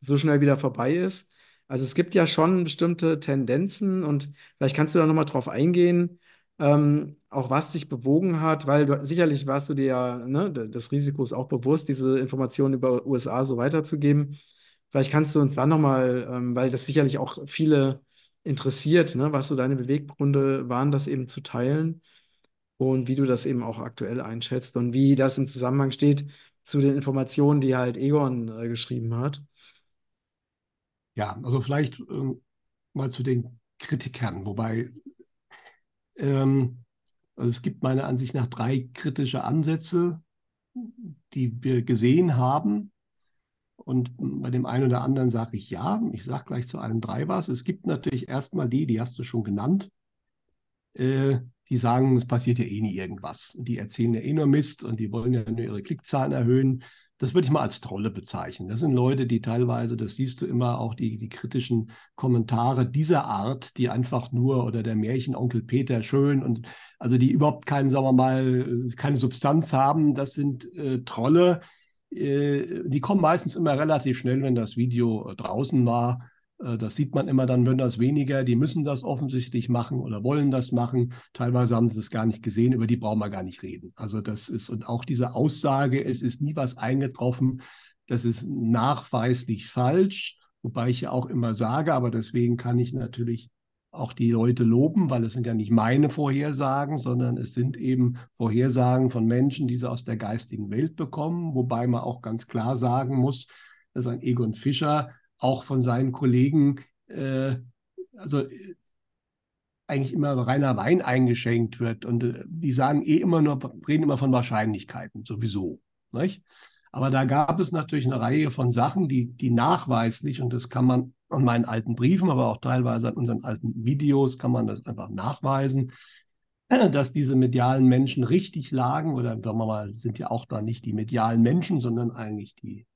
[SPEAKER 1] so schnell wieder vorbei ist. Also es gibt ja schon bestimmte Tendenzen und vielleicht kannst du da nochmal drauf eingehen, ähm, auch was dich bewogen hat, weil du, sicherlich warst du dir ja ne, des Risikos auch bewusst, diese Informationen über USA so weiterzugeben. Vielleicht kannst du uns dann nochmal, ähm, weil das sicherlich auch viele interessiert, ne, was so deine Beweggründe waren, das eben zu teilen und wie du das eben auch aktuell einschätzt und wie das im Zusammenhang steht zu den Informationen, die halt Egon äh, geschrieben hat.
[SPEAKER 2] Ja, also vielleicht äh, mal zu den Kritikern, wobei ähm, also es gibt meiner Ansicht nach drei kritische Ansätze, die wir gesehen haben. Und bei dem einen oder anderen sage ich ja. Ich sage gleich zu allen drei was. Es gibt natürlich erstmal die, die hast du schon genannt, äh, die sagen, es passiert ja eh nie irgendwas. Die erzählen ja eh nur Mist und die wollen ja nur ihre Klickzahlen erhöhen. Das würde ich mal als Trolle bezeichnen. Das sind Leute, die teilweise, das siehst du immer auch, die, die kritischen Kommentare dieser Art, die einfach nur, oder der Märchenonkel Peter schön und also die überhaupt keinen, sagen wir mal, keine Substanz haben, das sind äh, Trolle. Äh, die kommen meistens immer relativ schnell, wenn das Video draußen war äh, das sieht man immer dann, wenn das weniger, die müssen das offensichtlich machen oder wollen das machen. Teilweise haben sie es gar nicht gesehen, über die brauchen wir gar nicht reden. Also das ist, und auch diese Aussage, es ist nie was eingetroffen, das ist nachweislich falsch, wobei ich ja auch immer sage, aber deswegen kann ich natürlich auch die Leute loben, weil es sind ja nicht meine Vorhersagen, sondern es sind eben Vorhersagen von Menschen, die sie aus der geistigen Welt bekommen, wobei man auch ganz klar sagen muss, dass ein Egon Fischer auch von seinen Kollegen, äh, also eigentlich immer reiner Wein eingeschenkt wird. Und äh, die sagen eh immer nur, reden immer von Wahrscheinlichkeiten, sowieso. Nicht? Aber da gab es natürlich eine Reihe von Sachen, die, die nachweislich, und das kann man an meinen alten Briefen, aber auch teilweise an unseren alten Videos, kann man das einfach nachweisen, dass diese medialen Menschen richtig lagen, oder sagen wir mal, sind ja auch da nicht die medialen Menschen, sondern eigentlich die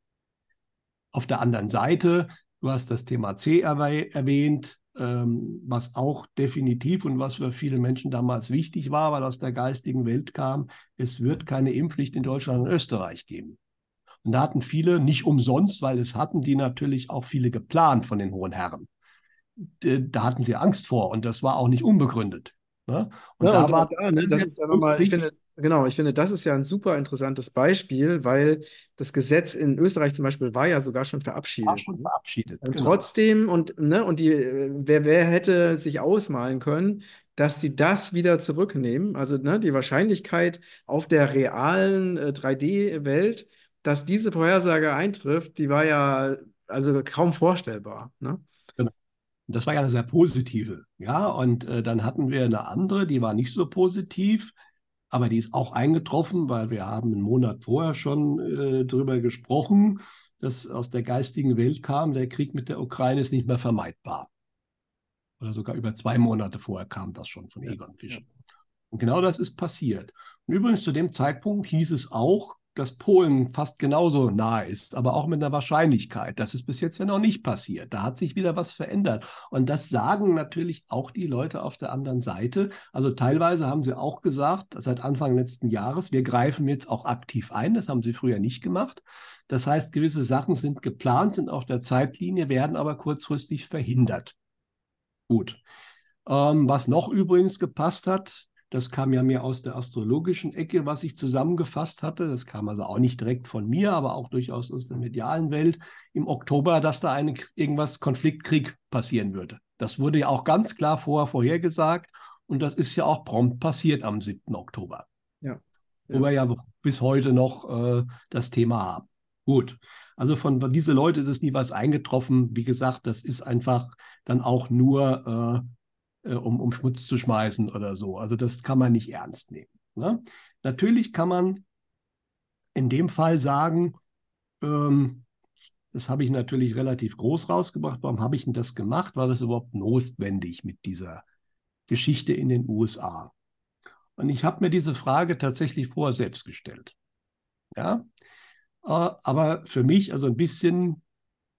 [SPEAKER 2] auf der anderen Seite, du hast das Thema C erwähnt, ähm, was auch definitiv und was für viele Menschen damals wichtig war, weil aus der geistigen Welt kam, es wird keine Impfpflicht in Deutschland und Österreich geben. Und da hatten viele nicht umsonst, weil es hatten die natürlich auch viele geplant von den hohen Herren. Da hatten sie Angst vor und das war auch nicht unbegründet. Ne?
[SPEAKER 1] Und ja, da und war da, ne, das ist ja nochmal, ich finde, genau, ich finde, das ist ja ein super interessantes Beispiel, weil das Gesetz in Österreich zum Beispiel war ja sogar schon verabschiedet. War
[SPEAKER 2] schon verabschiedet.
[SPEAKER 1] Und genau. trotzdem, und, ne, und die, wer, wer hätte sich ausmalen können, dass sie das wieder zurücknehmen? Also, ne, die Wahrscheinlichkeit auf der realen äh, 3D-Welt, dass diese Vorhersage eintrifft, die war ja also kaum vorstellbar. Ne?
[SPEAKER 2] Und das war ja eine sehr positive. Ja, und äh, dann hatten wir eine andere, die war nicht so positiv, aber die ist auch eingetroffen, weil wir haben einen Monat vorher schon äh, darüber gesprochen, dass aus der geistigen Welt kam, der Krieg mit der Ukraine ist nicht mehr vermeidbar. Oder sogar über zwei Monate vorher kam das schon von Egon Fischer. Und genau das ist passiert. Und übrigens zu dem Zeitpunkt hieß es auch, dass Polen fast genauso nahe ist, aber auch mit einer Wahrscheinlichkeit. Das ist bis jetzt ja noch nicht passiert. Da hat sich wieder was verändert. Und das sagen natürlich auch die Leute auf der anderen Seite. Also teilweise haben sie auch gesagt, seit Anfang letzten Jahres, wir greifen jetzt auch aktiv ein. Das haben sie früher nicht gemacht. Das heißt, gewisse Sachen sind geplant, sind auf der Zeitlinie, werden aber kurzfristig verhindert. Gut. Ähm, was noch übrigens gepasst hat, das kam ja mehr aus der astrologischen Ecke, was ich zusammengefasst hatte. Das kam also auch nicht direkt von mir, aber auch durchaus aus der medialen Welt im Oktober, dass da eine, irgendwas Konfliktkrieg passieren würde. Das wurde ja auch ganz klar vorher vorhergesagt und das ist ja auch prompt passiert am 7. Oktober. Ja. ja. Wo wir ja bis heute noch äh, das Thema haben. Gut. Also von diese Leute ist es nie was eingetroffen. Wie gesagt, das ist einfach dann auch nur äh, äh, um, um Schmutz zu schmeißen oder so. Also das kann man nicht ernst nehmen. Ne? Natürlich kann man in dem Fall sagen, ähm, das habe ich natürlich relativ groß rausgebracht. Warum habe ich denn das gemacht? War das überhaupt notwendig mit dieser Geschichte in den USA? Und ich habe mir diese Frage tatsächlich vorher selbst gestellt. Ja, äh, aber für mich also ein bisschen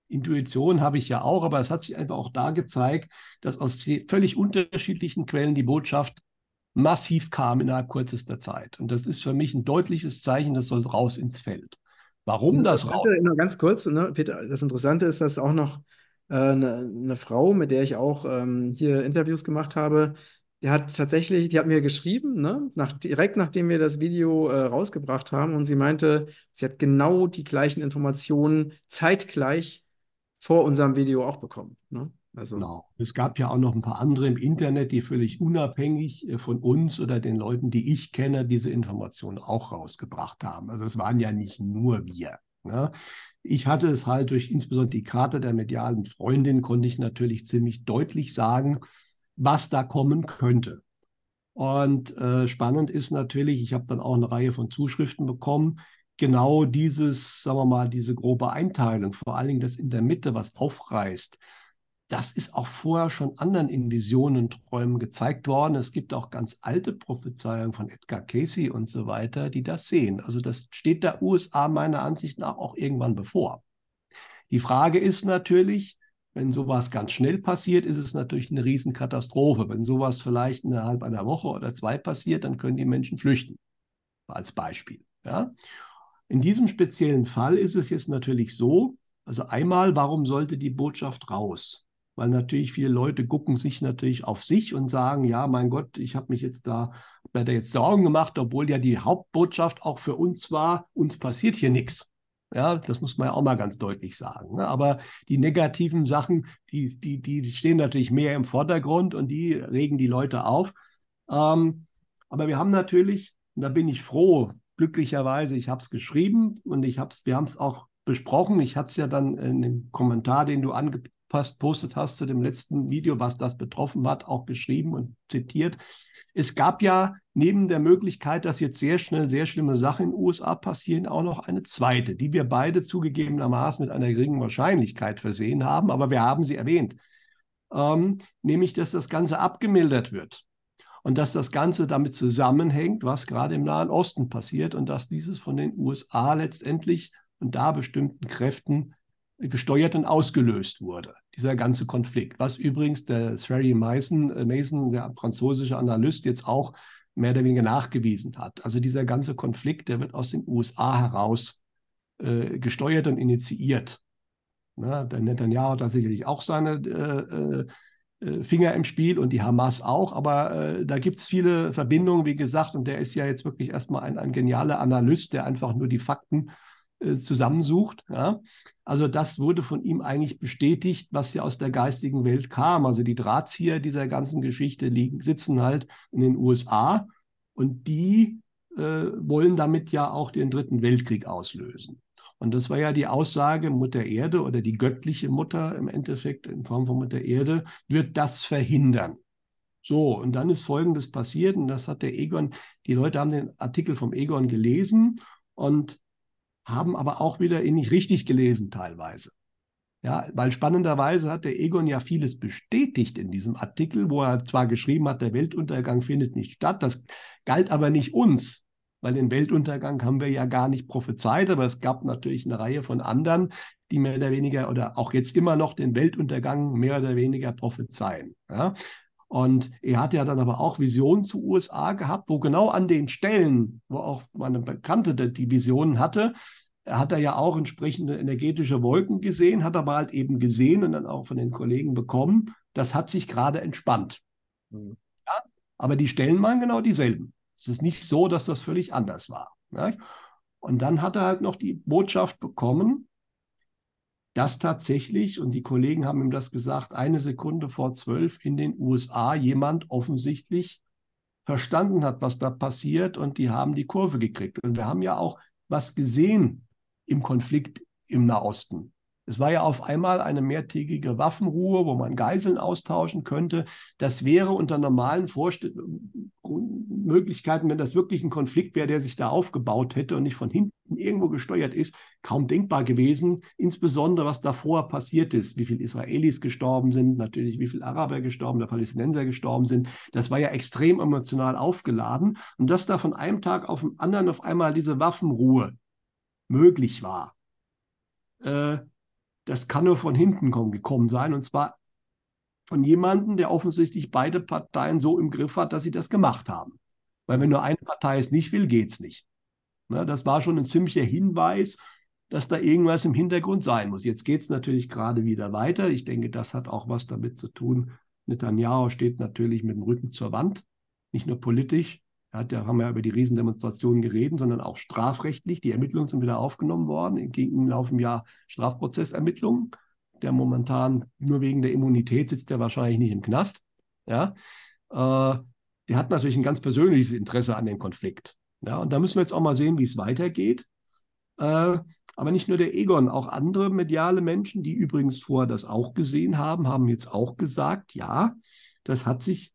[SPEAKER 2] Intuition habe ich ja auch, aber es hat sich einfach auch da gezeigt, dass aus völlig unterschiedlichen Quellen die Botschaft massiv kam innerhalb kürzester Zeit. Und das ist für mich ein deutliches Zeichen, das soll raus ins Feld. Warum das, das raus?
[SPEAKER 1] Nur ganz kurz, ne, Peter, das Interessante ist, dass auch noch äh, eine, eine, Frau, mit der ich auch ähm, hier Interviews gemacht habe, die hat tatsächlich, die hat mir geschrieben, ne, nach, direkt nachdem wir das Video äh, rausgebracht haben, und sie meinte, sie hat genau die gleichen Informationen zeitgleich vor unserem Video auch bekommen. Ne?
[SPEAKER 2] Also. Genau. Es gab ja auch noch ein paar andere im Internet, die völlig unabhängig äh, von uns oder den Leuten, die ich kenne, diese Informationen auch rausgebracht haben. Also es waren ja nicht nur wir. Ja. Ich hatte es halt durch insbesondere die Karte der medialen Freundin, konnte ich natürlich ziemlich deutlich sagen, was da kommen könnte. Und äh, spannend ist natürlich, ich habe dann auch eine Reihe von Zuschriften bekommen, genau dieses, sagen wir mal, diese grobe Einteilung, vor allen Dingen das in der Mitte, was aufreißt, das ist auch vorher schon anderen in Visionen Träumen gezeigt worden. Es gibt auch ganz alte Prophezeiungen von Edgar Casey und so weiter, die das sehen. Also das steht der USA meiner Ansicht nach auch irgendwann bevor. Die Frage ist natürlich, wenn sowas ganz schnell passiert, ist es natürlich eine Riesenkatastrophe. Wenn sowas vielleicht innerhalb einer Woche oder zwei passiert, dann können die Menschen flüchten. Als Beispiel. Ja? In diesem speziellen Fall ist es jetzt natürlich so, also einmal, warum sollte die Botschaft raus? weil natürlich viele Leute gucken sich natürlich auf sich und sagen, ja, mein Gott, ich habe mich jetzt da, da jetzt Sorgen gemacht, obwohl ja die Hauptbotschaft auch für uns war, uns passiert hier nichts. Ja, das muss man ja auch mal ganz deutlich sagen. Ne? Aber die negativen Sachen, die, die, die stehen natürlich mehr im Vordergrund und die regen die Leute auf. Ähm, aber wir haben natürlich, und da bin ich froh, glücklicherweise, ich habe es geschrieben und ich hab's, wir haben es auch besprochen. Ich hatte es ja dann in dem Kommentar, den du ange postet hast zu dem letzten Video, was das betroffen hat, auch geschrieben und zitiert. Es gab ja neben der Möglichkeit, dass jetzt sehr schnell sehr schlimme Sachen in den USA passieren, auch noch eine zweite, die wir beide zugegebenermaßen mit einer geringen Wahrscheinlichkeit versehen haben, aber wir haben sie erwähnt. Ähm, nämlich, dass das Ganze abgemildert wird und dass das Ganze damit zusammenhängt, was gerade im Nahen Osten passiert und dass dieses von den USA letztendlich und da bestimmten Kräften gesteuert und ausgelöst wurde, dieser ganze Konflikt. Was übrigens der Thierry Mason, äh, Mason, der französische Analyst, jetzt auch mehr oder weniger nachgewiesen hat. Also dieser ganze Konflikt, der wird aus den USA heraus äh, gesteuert und initiiert. Na, der Netanyahu hat da sicherlich auch seine äh, äh, Finger im Spiel und die Hamas auch, aber äh, da gibt es viele Verbindungen, wie gesagt, und der ist ja jetzt wirklich erstmal ein, ein genialer Analyst, der einfach nur die Fakten äh, zusammensucht. Ja? Also das wurde von ihm eigentlich bestätigt, was ja aus der geistigen Welt kam. Also die Drahtzieher dieser ganzen Geschichte liegen, sitzen halt in den USA und die äh, wollen damit ja auch den Dritten Weltkrieg auslösen. Und das war ja die Aussage, Mutter Erde oder die göttliche Mutter im Endeffekt in Form von Mutter Erde wird das verhindern. So, und dann ist Folgendes passiert, und das hat der Egon, die Leute haben den Artikel vom Egon gelesen und haben aber auch wieder ihn nicht richtig gelesen teilweise. Ja, weil spannenderweise hat der Egon ja vieles bestätigt in diesem Artikel, wo er zwar geschrieben hat, der Weltuntergang findet nicht statt, das galt aber nicht uns, weil den Weltuntergang haben wir ja gar nicht prophezeit, aber es gab natürlich eine Reihe von anderen, die mehr oder weniger oder auch jetzt immer noch den Weltuntergang mehr oder weniger prophezeien. Ja? Und er hat ja dann aber auch Visionen zu USA gehabt, wo genau an den Stellen, wo auch meine Bekannte die Visionen hatte, hat er ja auch entsprechende energetische Wolken gesehen, hat aber halt eben gesehen und dann auch von den Kollegen bekommen, das hat sich gerade entspannt. Mhm. Ja? Aber die Stellen waren genau dieselben. Es ist nicht so, dass das völlig anders war. Ne? Und dann hat er halt noch die Botschaft bekommen, dass tatsächlich, und die Kollegen haben ihm das gesagt, eine Sekunde vor zwölf in den USA jemand offensichtlich verstanden hat, was da passiert und die haben die Kurve gekriegt. Und wir haben ja auch was gesehen im Konflikt im Nahosten. Es war ja auf einmal eine mehrtägige Waffenruhe, wo man Geiseln austauschen könnte. Das wäre unter normalen Vorst Möglichkeiten, wenn das wirklich ein Konflikt wäre, der sich da aufgebaut hätte und nicht von hinten irgendwo gesteuert ist, kaum denkbar gewesen. Insbesondere, was davor passiert ist, wie viele Israelis gestorben sind, natürlich wie viele Araber gestorben, der Palästinenser gestorben sind. Das war ja extrem emotional aufgeladen. Und dass da von einem Tag auf den anderen auf einmal diese Waffenruhe möglich war. Äh, das kann nur von hinten gekommen sein und zwar von jemandem, der offensichtlich beide Parteien so im Griff hat, dass sie das gemacht haben. Weil wenn nur eine Partei es nicht will, geht es nicht. Na, das war schon ein ziemlicher Hinweis, dass da irgendwas im Hintergrund sein muss. Jetzt geht es natürlich gerade wieder weiter. Ich denke, das hat auch was damit zu tun. Netanyahu steht natürlich mit dem Rücken zur Wand, nicht nur politisch, ja, haben ja über die Riesendemonstrationen geredet, sondern auch strafrechtlich. Die Ermittlungen sind wieder aufgenommen worden. Gegen laufen ja Strafprozessermittlungen. Der momentan nur wegen der Immunität sitzt er wahrscheinlich nicht im Knast. Ja, äh, der hat natürlich ein ganz persönliches Interesse an dem Konflikt. Ja, und da müssen wir jetzt auch mal sehen, wie es weitergeht. Äh, Aber nicht nur der Egon, auch andere mediale Menschen, die übrigens vorher das auch gesehen haben, haben jetzt auch gesagt, ja, das hat sich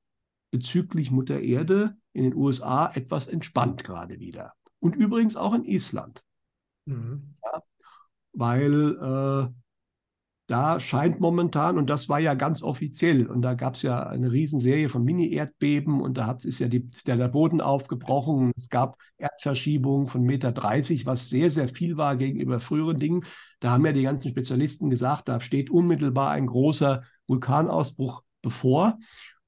[SPEAKER 2] bezüglich Mutter Erde in den USA etwas entspannt gerade wieder. Und übrigens auch in Island. Mhm. Ja, weil äh, da scheint momentan, und das war ja ganz offiziell, und da gab es ja eine Riesenserie von Mini-Erdbeben und da hat, ist ja die, ist der Boden aufgebrochen. Es gab Erdverschiebungen von Meter 30, was sehr, sehr viel war gegenüber früheren Dingen. Da haben ja die ganzen Spezialisten gesagt, da steht unmittelbar ein großer Vulkanausbruch bevor.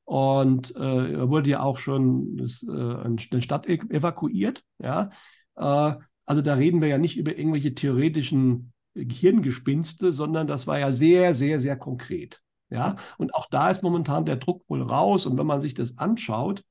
[SPEAKER 2] Und äh, wurde ja auch schon das, äh, eine Stadt evakuiert. Ja? Äh, also da reden wir ja nicht über irgendwelche theoretischen Gehirngespinste, sondern das war ja sehr, sehr, sehr konkret. Ja, und auch da ist momentan der Druck wohl raus. Und wenn man sich das anschaut,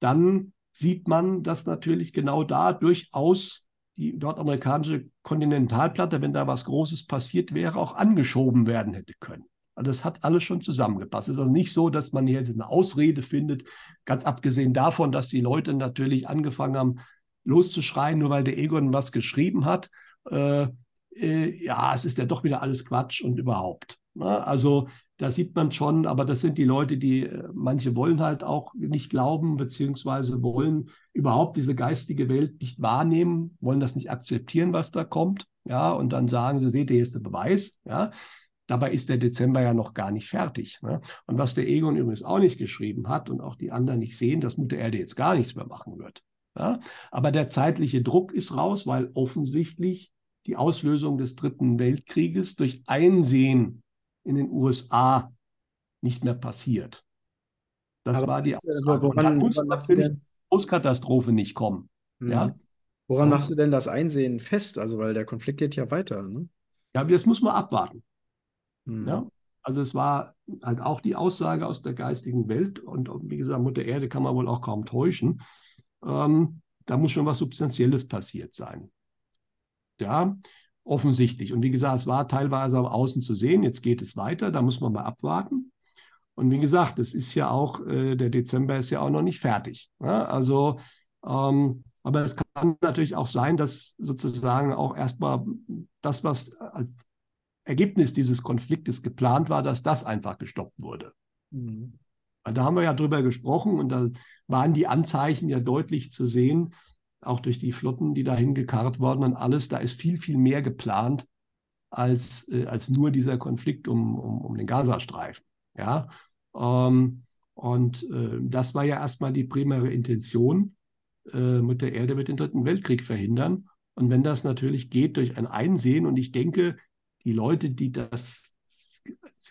[SPEAKER 2] dann sieht man, dass natürlich genau da durchaus die nordamerikanische Kontinentalplatte, wenn da was Großes passiert wäre, auch angeschoben werden hätte können. Also das hat alles schon zusammengepasst. Es ist also nicht so, dass man hier eine Ausrede findet, ganz abgesehen davon, dass die Leute natürlich angefangen haben, loszuschreien, nur weil der Egon was geschrieben hat. Äh, äh, ja, es ist ja doch wieder alles Quatsch und überhaupt. Ne? Also da sieht man schon, aber das sind die Leute, die äh, manche wollen halt auch nicht glauben, beziehungsweise wollen überhaupt diese geistige Welt nicht wahrnehmen, wollen das nicht akzeptieren, was da kommt. Ja, und dann sagen sie, seht ihr, hier ist der Beweis. Ja, Dabei ist der Dezember ja noch gar nicht fertig. Ne? Und was der Egon übrigens auch nicht geschrieben hat und auch die anderen nicht sehen, dass Mutter Erde jetzt gar nichts mehr machen wird. Ja? Aber der zeitliche Druck ist raus, weil offensichtlich die Auslösung des Dritten Weltkrieges durch Einsehen in den USA nicht mehr passiert. Das Aber war die Aussage. Woran, da muss natürlich Großkatastrophe nicht kommen. Mhm. Ja?
[SPEAKER 1] Woran machst du denn das Einsehen fest? Also, weil der Konflikt geht ja weiter. Ne?
[SPEAKER 2] Ja, das muss man abwarten. Mhm. Ja? Also es war halt auch die Aussage aus der geistigen Welt und wie gesagt, Mutter Erde kann man wohl auch kaum täuschen. Ähm, da muss schon was Substanzielles passiert sein. Ja, offensichtlich. Und wie gesagt, es war teilweise am Außen zu sehen. Jetzt geht es weiter. Da muss man mal abwarten. Und wie gesagt, es ist ja auch, äh, der Dezember ist ja auch noch nicht fertig. Ja? Also, ähm, aber es kann natürlich auch sein, dass sozusagen auch erstmal das, was als Ergebnis dieses Konfliktes geplant war, dass das einfach gestoppt wurde. Mhm. Da haben wir ja drüber gesprochen und da waren die Anzeichen ja deutlich zu sehen, auch durch die Flotten, die dahin gekarrt wurden und alles, da ist viel, viel mehr geplant als, äh, als nur dieser Konflikt um, um, um den Gazastreifen. Ja? Ähm, und äh, das war ja erstmal die primäre Intention, äh, Mutter Erde wird den Dritten Weltkrieg verhindern. Und wenn das natürlich geht durch ein Einsehen, und ich denke, die Leute, die das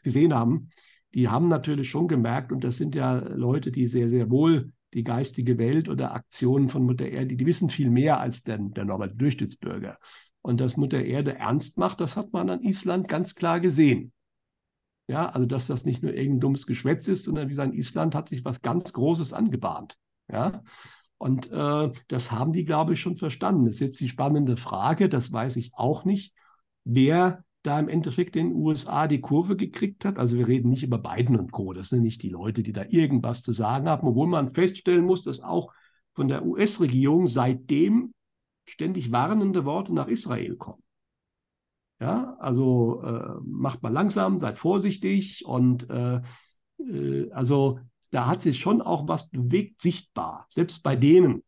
[SPEAKER 2] gesehen haben, die haben natürlich schon gemerkt, und das sind ja Leute, die sehr, sehr wohl die geistige Welt oder Aktionen von Mutter Erde, die wissen viel mehr als der, der Norbert Durchschnittsbürger. Und dass Mutter Erde ernst macht, das hat man an Island ganz klar gesehen. Ja, also dass das nicht nur irgendein dummes Geschwätz ist, sondern wie gesagt, Island hat sich was ganz Großes angebahnt. Ja, und äh, das haben die, glaube ich, schon verstanden. Das ist jetzt die spannende Frage, das weiß ich auch nicht, wer da im Endeffekt in den USA die Kurve gekriegt hat. Also wir reden nicht über Biden und Co. Das sind nicht die Leute, die da irgendwas zu sagen haben, obwohl man feststellen muss, dass auch von der US-Regierung seitdem ständig warnende Worte nach Israel kommen. Ja, also äh, macht mal langsam, seid vorsichtig und äh, äh, also da hat sich schon auch was bewegt, sichtbar, selbst bei denen,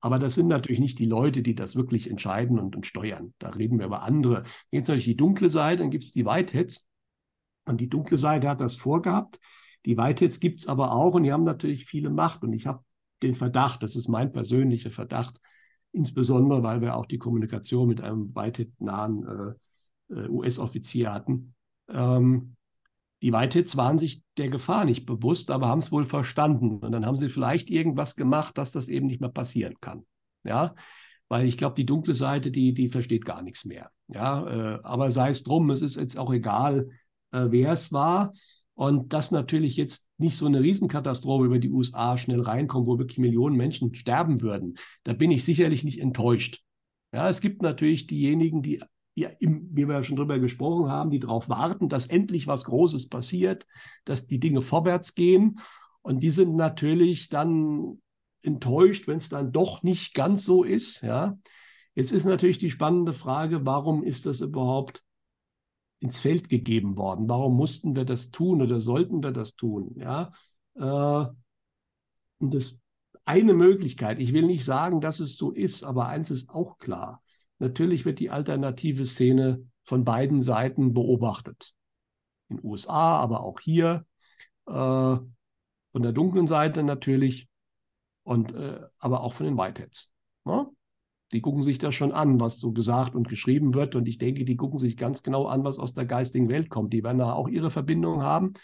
[SPEAKER 2] aber das sind natürlich nicht die Leute, die das wirklich entscheiden und, und steuern. Da reden wir über andere. Jetzt natürlich die dunkle Seite, dann gibt es die Whiteheads. Und die dunkle Seite hat das vorgehabt. Die Whiteheads gibt es aber auch und die haben natürlich viele Macht. Und ich habe den Verdacht, das ist mein persönlicher Verdacht, insbesondere weil wir auch die Kommunikation mit einem Whitehead-nahen äh, äh US-Offizier hatten, ähm, die Whiteheads waren sich der Gefahr nicht bewusst, aber haben es wohl verstanden. Und dann haben sie vielleicht irgendwas gemacht, dass das eben nicht mehr passieren kann. Ja, weil ich glaube, die dunkle Seite, die, die versteht gar nichts mehr. Ja, äh, aber sei es drum, es ist jetzt auch egal, äh, wer es war. Und dass natürlich jetzt nicht so eine Riesenkatastrophe über die USA schnell reinkommt, wo wirklich Millionen Menschen sterben würden, da bin ich sicherlich nicht enttäuscht. Ja, es gibt natürlich diejenigen, die die, wie wir schon drüber gesprochen haben, die darauf warten, dass endlich was Großes passiert, dass die Dinge vorwärts gehen. Und die sind natürlich dann enttäuscht, wenn es dann doch nicht ganz so ist. Ja. Jetzt ist natürlich die spannende Frage, warum ist das überhaupt ins Feld gegeben worden? Warum mussten wir das tun oder sollten wir das tun? Ja, äh, und das eine Möglichkeit, ich will nicht sagen, dass es so ist, aber eins ist auch klar. Natürlich wird die alternative Szene von beiden Seiten beobachtet. In den USA, aber auch hier. Äh, von der dunklen Seite natürlich, und, äh, aber auch von den Whiteheads. Ne? Die gucken sich das schon an, was so gesagt und geschrieben wird. Und ich denke, die gucken sich ganz genau an, was aus der geistigen Welt kommt. Die werden da auch ihre Verbindungen haben.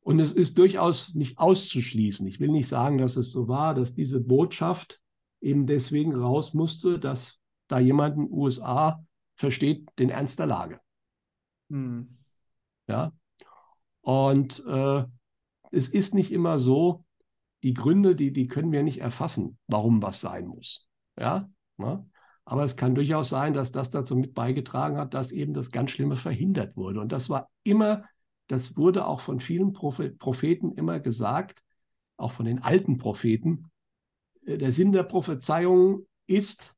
[SPEAKER 2] Und es ist durchaus nicht auszuschließen. Ich will nicht sagen, dass es so war, dass diese Botschaft eben deswegen raus musste, dass da jemand in den USA versteht den Ernst der Lage. Hm. Ja. Und äh, es ist nicht immer so, die Gründe, die, die können wir nicht erfassen, warum was sein muss. Ja. Ne? Aber es kann durchaus sein, dass das dazu mit beigetragen hat, dass eben das ganz Schlimme verhindert wurde. Und das war immer, das wurde auch von vielen Propheten immer gesagt, auch von den alten Propheten. Äh, der Sinn der Prophezeiung ist,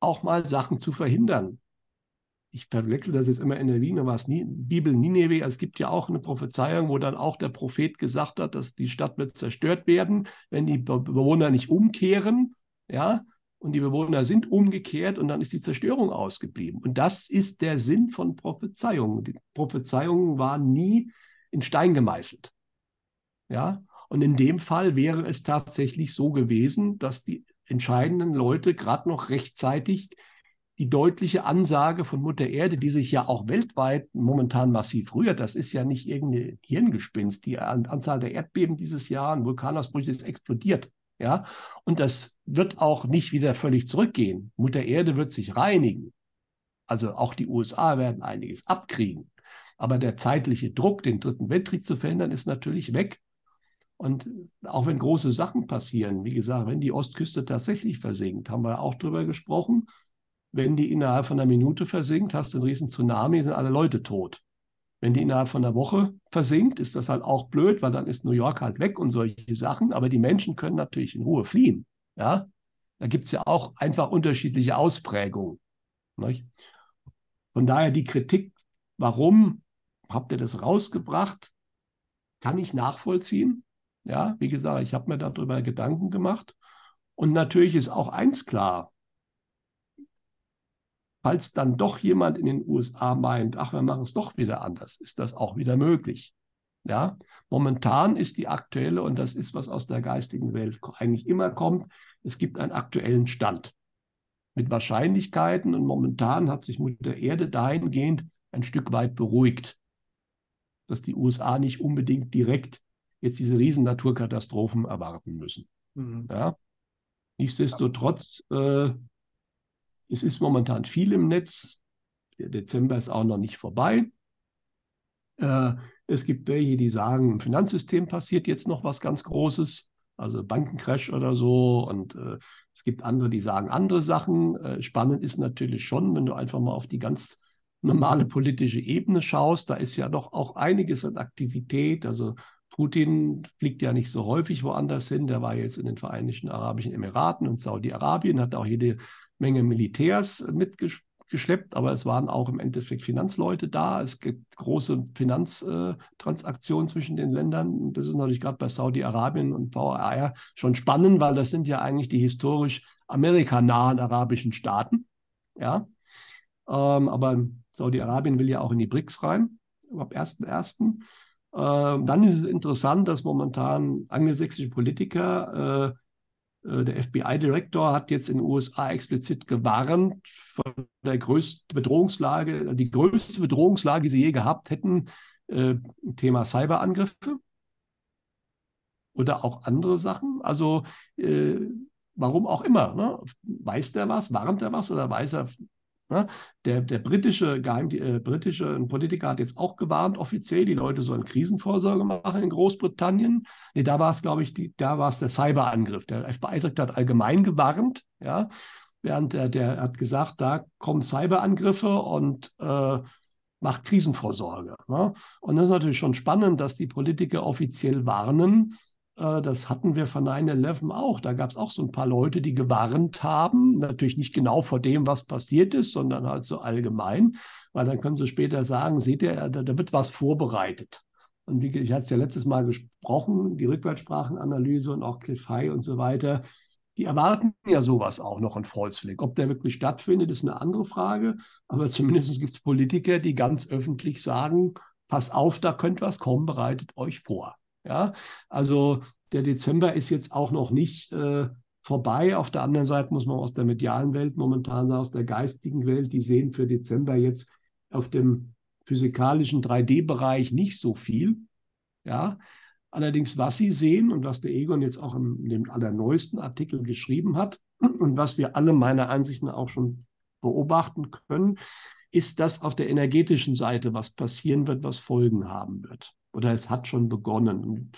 [SPEAKER 2] auch mal Sachen zu verhindern. Ich verwechsel das jetzt immer in der Wiener was Bibel Nineveh. Es gibt ja auch eine Prophezeiung, wo dann auch der Prophet gesagt hat, dass die Stadt wird zerstört werden, wenn die Bewohner nicht umkehren. Ja, und die Bewohner sind umgekehrt und dann ist die Zerstörung ausgeblieben. Und das ist der Sinn von Prophezeiungen. Die Prophezeiungen waren nie in Stein gemeißelt. Ja, und in dem Fall wäre es tatsächlich so gewesen, dass die entscheidenden Leute gerade noch rechtzeitig die deutliche Ansage von Mutter Erde, die sich ja auch weltweit momentan massiv rührt, das ist ja nicht irgendeine Hirngespinst. Die Anzahl der Erdbeben dieses Jahr und Vulkanausbrüche ist explodiert. Ja, und das wird auch nicht wieder völlig zurückgehen. Mutter Erde wird sich reinigen. Also auch die USA werden einiges abkriegen. Aber der zeitliche Druck, den Dritten Weltkrieg zu verhindern, ist natürlich weg. Und auch wenn große Sachen passieren, wie gesagt, wenn die Ostküste tatsächlich versinkt, haben wir auch drüber gesprochen, wenn die innerhalb von einer Minute versinkt, hast du einen riesen Tsunami, sind alle Leute tot. Wenn die innerhalb von einer Woche versinkt, ist das halt auch blöd, weil dann ist New York halt weg und solche Sachen. Aber die Menschen können natürlich in Ruhe fliehen. Ja? Da gibt es ja auch einfach unterschiedliche Ausprägungen. Nicht? Von daher die Kritik, warum habt ihr das rausgebracht, kann ich nachvollziehen. Ja, wie gesagt, ich habe mir darüber Gedanken gemacht. Und natürlich ist auch eins klar, falls dann doch jemand in den USA meint, ach, wir machen es doch wieder anders, ist das auch wieder möglich. Ja, momentan ist die aktuelle, und das ist, was aus der geistigen Welt eigentlich immer kommt, es gibt einen aktuellen Stand mit Wahrscheinlichkeiten und momentan hat sich Mutter Erde dahingehend ein Stück weit beruhigt, dass die USA nicht unbedingt direkt jetzt diese riesen Naturkatastrophen erwarten müssen. Mhm. Ja? Nichtsdestotrotz, äh, es ist momentan viel im Netz. Der Dezember ist auch noch nicht vorbei. Äh, es gibt welche, die sagen, im Finanzsystem passiert jetzt noch was ganz Großes, also Bankencrash oder so. Und äh, es gibt andere, die sagen andere Sachen. Äh, spannend ist natürlich schon, wenn du einfach mal auf die ganz normale politische Ebene schaust, da ist ja doch auch einiges an Aktivität. Also Putin fliegt ja nicht so häufig woanders hin. Der war jetzt in den Vereinigten Arabischen Emiraten und Saudi-Arabien, hat auch jede Menge Militärs mitgeschleppt, aber es waren auch im Endeffekt Finanzleute da. Es gibt große Finanztransaktionen zwischen den Ländern. Das ist natürlich gerade bei Saudi-Arabien und VAR schon spannend, weil das sind ja eigentlich die historisch amerikanahen arabischen Staaten. Ja. Ähm, aber Saudi-Arabien will ja auch in die BRICS rein, ab 1.1. Ähm, dann ist es interessant, dass momentan angelsächsische Politiker äh, äh, der FBI-Direktor hat jetzt in den USA explizit gewarnt von der größten Bedrohungslage, die größte Bedrohungslage, die sie je gehabt hätten, äh, Thema Cyberangriffe oder auch andere Sachen. Also äh, warum auch immer. Ne? Weiß der was? Warnt er was oder weiß er? Der, der britische, Geheim, äh, britische Politiker hat jetzt auch gewarnt, offiziell, die Leute sollen Krisenvorsorge machen in Großbritannien. Nee, da war es, glaube ich, die, da war es der Cyberangriff. Der FBI-Direktor hat allgemein gewarnt, ja, während der, der hat gesagt, da kommen Cyberangriffe und äh, macht Krisenvorsorge. Ne? Und das ist natürlich schon spannend, dass die Politiker offiziell warnen, das hatten wir von 9-11 auch. Da gab es auch so ein paar Leute, die gewarnt haben, natürlich nicht genau vor dem, was passiert ist, sondern halt so allgemein, weil dann können sie später sagen, seht ihr, da, da wird was vorbereitet. Und wie ich hatte es ja letztes Mal gesprochen, die Rückwärtssprachenanalyse und auch Cliff High und so weiter, die erwarten ja sowas auch noch in Volksflick. Ob der wirklich stattfindet, ist eine andere Frage. Aber zumindest gibt es Politiker, die ganz öffentlich sagen, pass auf, da könnte was kommen, bereitet euch vor. Ja, also der Dezember ist jetzt auch noch nicht äh, vorbei. Auf der anderen Seite muss man aus der medialen Welt momentan aus der geistigen Welt, die sehen für Dezember jetzt auf dem physikalischen 3D-Bereich nicht so viel. Ja, allerdings, was sie sehen und was der Egon jetzt auch in dem allerneuesten Artikel geschrieben hat und was wir alle meiner Ansicht nach auch schon beobachten können, ist, dass auf der energetischen Seite was passieren wird, was Folgen haben wird oder es hat schon begonnen.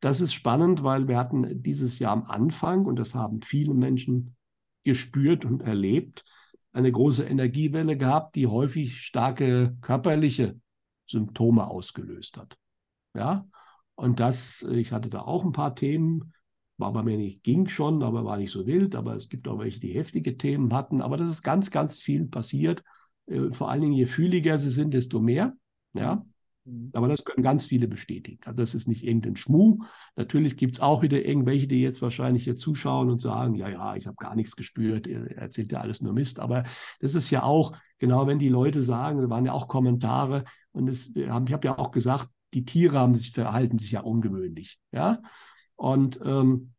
[SPEAKER 2] Das ist spannend, weil wir hatten dieses Jahr am Anfang, und das haben viele Menschen gespürt und erlebt, eine große Energiewelle gehabt, die häufig starke körperliche Symptome ausgelöst hat. Ja, und das, ich hatte da auch ein paar Themen, war bei mir nicht, ging schon, aber war nicht so wild, aber es gibt auch welche, die heftige Themen hatten, aber das ist ganz, ganz viel passiert. Äh, vor allen Dingen, je fühliger sie sind, desto mehr. Ja. Aber das können ganz viele bestätigen. Also das ist nicht irgendein Schmuh. Natürlich gibt es auch wieder irgendwelche, die jetzt wahrscheinlich hier zuschauen und sagen, ja, ja, ich habe gar nichts gespürt, er erzählt ja alles nur Mist. Aber das ist ja auch, genau wenn die Leute sagen, da waren ja auch Kommentare und es, ich habe ja auch gesagt, die Tiere haben sich, verhalten sich ja ungewöhnlich. Ja? Und, ähm,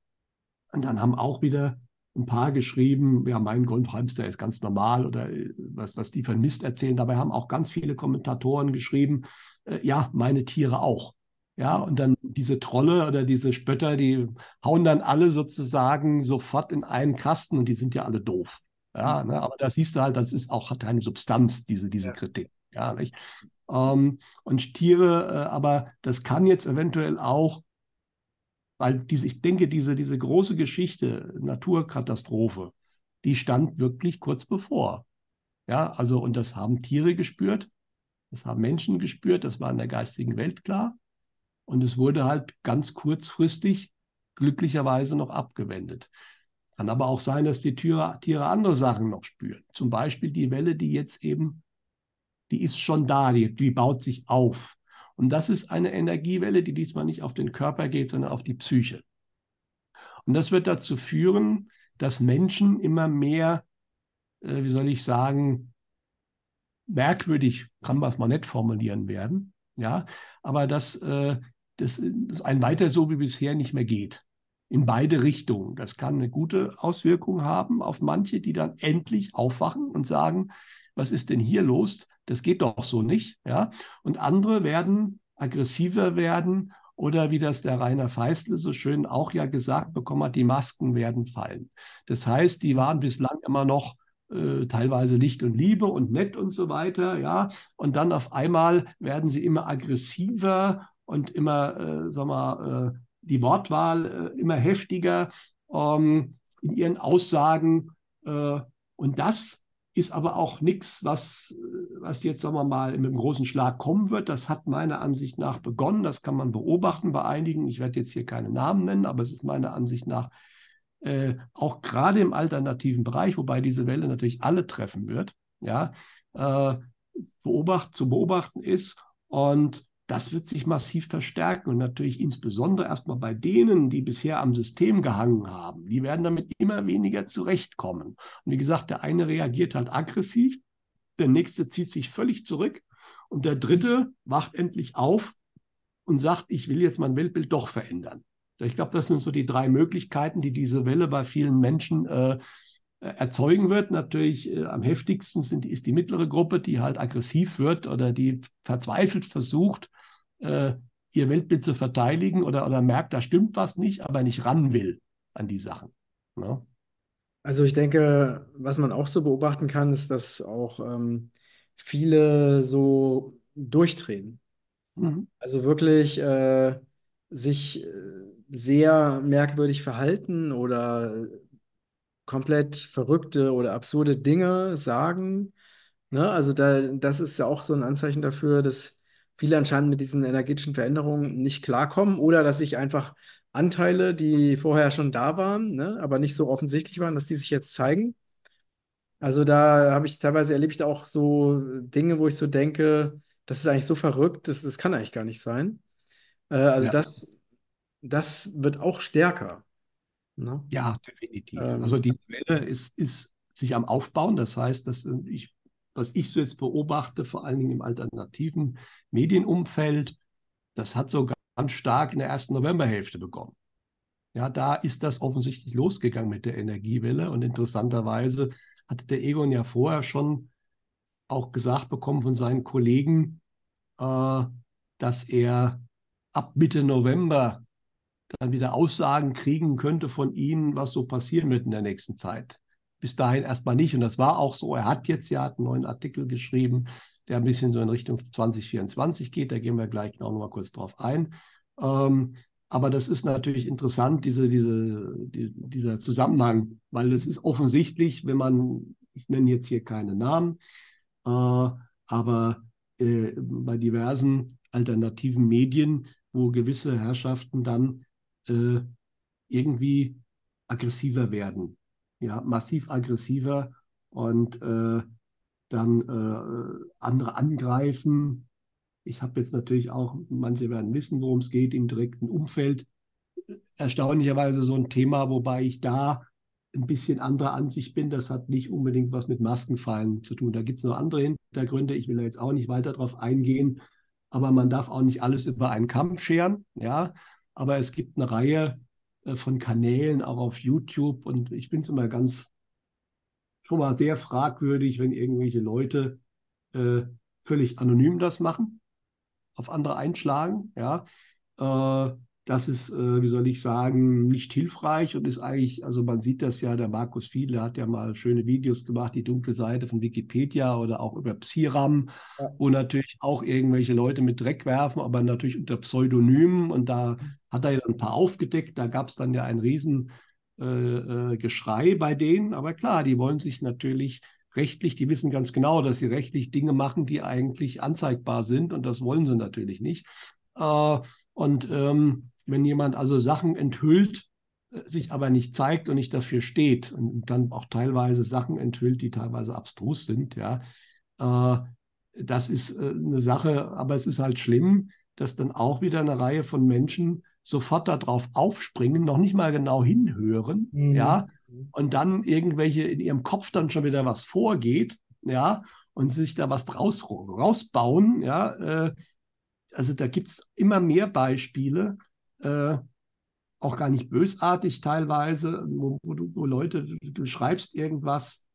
[SPEAKER 2] und dann haben auch wieder ein paar geschrieben, ja, mein Goldhamster ist ganz normal oder äh, was, was die von Mist erzählen. Dabei haben auch ganz viele Kommentatoren geschrieben, äh, ja, meine Tiere auch. Ja, und dann diese Trolle oder diese Spötter, die hauen dann alle sozusagen sofort in einen Kasten und die sind ja alle doof. Ja, ne? aber da siehst du halt, das ist auch, hat keine Substanz, diese, diese ja. Kritik. Ja, nicht? Ähm, und Tiere, äh, aber das kann jetzt eventuell auch weil diese, ich denke, diese, diese große Geschichte, Naturkatastrophe, die stand wirklich kurz bevor. Ja, also, und das haben Tiere gespürt, das haben Menschen gespürt, das war in der geistigen Welt klar. Und es wurde halt ganz kurzfristig glücklicherweise noch abgewendet. Kann aber auch sein, dass die Tiere, Tiere andere Sachen noch spüren. Zum Beispiel die Welle, die jetzt eben, die ist schon da, die, die baut sich auf. Und das ist eine Energiewelle, die diesmal nicht auf den Körper geht, sondern auf die Psyche. Und das wird dazu führen, dass Menschen immer mehr, äh, wie soll ich sagen, merkwürdig, kann man es mal nett formulieren werden, ja, aber dass äh, das ein weiter so wie bisher nicht mehr geht. In beide Richtungen. Das kann eine gute Auswirkung haben auf manche, die dann endlich aufwachen und sagen, was ist denn hier los? Das geht doch so nicht. Ja? Und andere werden aggressiver werden oder wie das der Rainer Feistle so schön auch ja gesagt bekommen hat, die Masken werden fallen. Das heißt, die waren bislang immer noch äh, teilweise Licht und Liebe und nett und so weiter, ja. Und dann auf einmal werden sie immer aggressiver und immer, äh, sag mal, äh, die Wortwahl äh, immer heftiger ähm, in ihren Aussagen. Äh, und das ist aber auch nichts, was, was jetzt, sagen wir mal, mit einem großen Schlag kommen wird. Das hat meiner Ansicht nach begonnen. Das kann man beobachten bei einigen. Ich werde jetzt hier keine Namen nennen, aber es ist meiner Ansicht nach äh, auch gerade im alternativen Bereich, wobei diese Welle natürlich alle treffen wird, ja, äh, beobacht, zu beobachten ist. Und das wird sich massiv verstärken und natürlich insbesondere erstmal bei denen, die bisher am System gehangen haben. Die werden damit immer weniger zurechtkommen. Und wie gesagt, der eine reagiert halt aggressiv, der nächste zieht sich völlig zurück und der dritte wacht endlich auf und sagt, ich will jetzt mein Weltbild doch verändern. Ich glaube, das sind so die drei Möglichkeiten, die diese Welle bei vielen Menschen äh, erzeugen wird. Natürlich äh, am heftigsten sind, ist die mittlere Gruppe, die halt aggressiv wird oder die verzweifelt versucht, äh, ihr Weltbild zu verteidigen oder, oder merkt, da stimmt was nicht, aber nicht ran will an die Sachen. Ne?
[SPEAKER 1] Also ich denke, was man auch so beobachten kann, ist, dass auch ähm, viele so durchdrehen. Mhm. Also wirklich äh, sich äh, sehr merkwürdig verhalten oder komplett verrückte oder absurde Dinge sagen. Ne? Also da, das ist ja auch so ein Anzeichen dafür, dass viele anscheinend mit diesen energetischen Veränderungen nicht klarkommen oder dass sich einfach Anteile, die vorher schon da waren, ne, aber nicht so offensichtlich waren, dass die sich jetzt zeigen. Also da habe ich teilweise erlebe ich auch so Dinge, wo ich so denke, das ist eigentlich so verrückt, das, das kann eigentlich gar nicht sein. Äh, also
[SPEAKER 2] Ja,
[SPEAKER 1] das, das wird auch stärker. Ne?
[SPEAKER 2] ja, definitiv. Also
[SPEAKER 1] Ähm,
[SPEAKER 2] die Welle ist, ist sich am Aufbauen. Das heißt, dass äh, ich, was ich so jetzt beobachte, vor allen Dingen im alternativen Medienumfeld, das hat so ganz stark in der ersten Novemberhälfte begonnen. Ja, da ist das offensichtlich losgegangen mit der Energiewelle. Und interessanterweise hatte der Egon ja vorher schon auch gesagt bekommen von seinen Kollegen, äh, dass er ab Mitte November dann wieder Aussagen kriegen könnte von ihnen, was so passieren wird in der nächsten Zeit. Bis dahin erstmal nicht. Und das war auch so. Er hat jetzt ja einen neuen Artikel geschrieben, der ein bisschen so in Richtung 2024 geht. Da gehen wir gleich noch mal kurz drauf ein. Ähm, aber das ist natürlich interessant, diese, diese, die, dieser Zusammenhang, weil es ist offensichtlich, wenn man, ich nenne jetzt hier keine Namen, äh, aber äh, bei diversen alternativen Medien, wo gewisse Herrschaften dann äh, irgendwie aggressiver werden, ja, massiv aggressiver und äh, dann äh, andere angreifen. Ich habe jetzt natürlich auch, manche werden wissen, worum es geht, im direkten Umfeld. Erstaunlicherweise so ein Thema, wobei ich da ein bisschen anderer Ansicht bin. Das hat nicht unbedingt was mit Maskenfallen zu tun. Da gibt es noch andere Hintergründe. Ich will da jetzt auch nicht weiter drauf eingehen. Aber man darf auch nicht alles über einen Kamm scheren. Ja, aber es gibt eine Reihe von Kanälen auch auf YouTube und ich finde es immer ganz schon mal sehr fragwürdig, wenn irgendwelche Leute äh, völlig anonym das machen, auf andere einschlagen. Ja, äh, das ist, äh, wie soll ich sagen, nicht hilfreich und ist eigentlich, also man sieht das ja, der Markus Fiedler hat ja mal schöne Videos gemacht, die dunkle Seite von Wikipedia oder auch über Psiram,
[SPEAKER 1] ja.
[SPEAKER 2] wo natürlich auch irgendwelche Leute mit Dreck werfen, aber natürlich unter Pseudonymen und da hat er ja ein paar aufgedeckt, da gab es dann ja ein riesen äh, äh, Geschrei bei denen, aber klar, die wollen sich natürlich rechtlich, die wissen ganz genau, dass sie rechtlich Dinge machen, die eigentlich anzeigbar sind und das wollen sie natürlich nicht. Äh, und ähm, wenn jemand also Sachen enthüllt, sich aber nicht zeigt und nicht dafür steht und dann auch teilweise Sachen enthüllt, die teilweise abstrus sind, ja, äh, das ist äh, eine Sache, aber es ist halt schlimm, dass dann auch wieder eine Reihe von Menschen sofort darauf aufspringen, noch nicht mal genau hinhören,
[SPEAKER 1] Mhm.
[SPEAKER 2] ja, und dann irgendwelche in ihrem Kopf dann schon wieder was vorgeht, ja, und sich da was draus rausbauen, ja, äh, also da gibt es immer mehr Beispiele, äh, auch gar nicht bösartig teilweise, wo, wo, du, wo Leute, du, du, schreibst irgendwas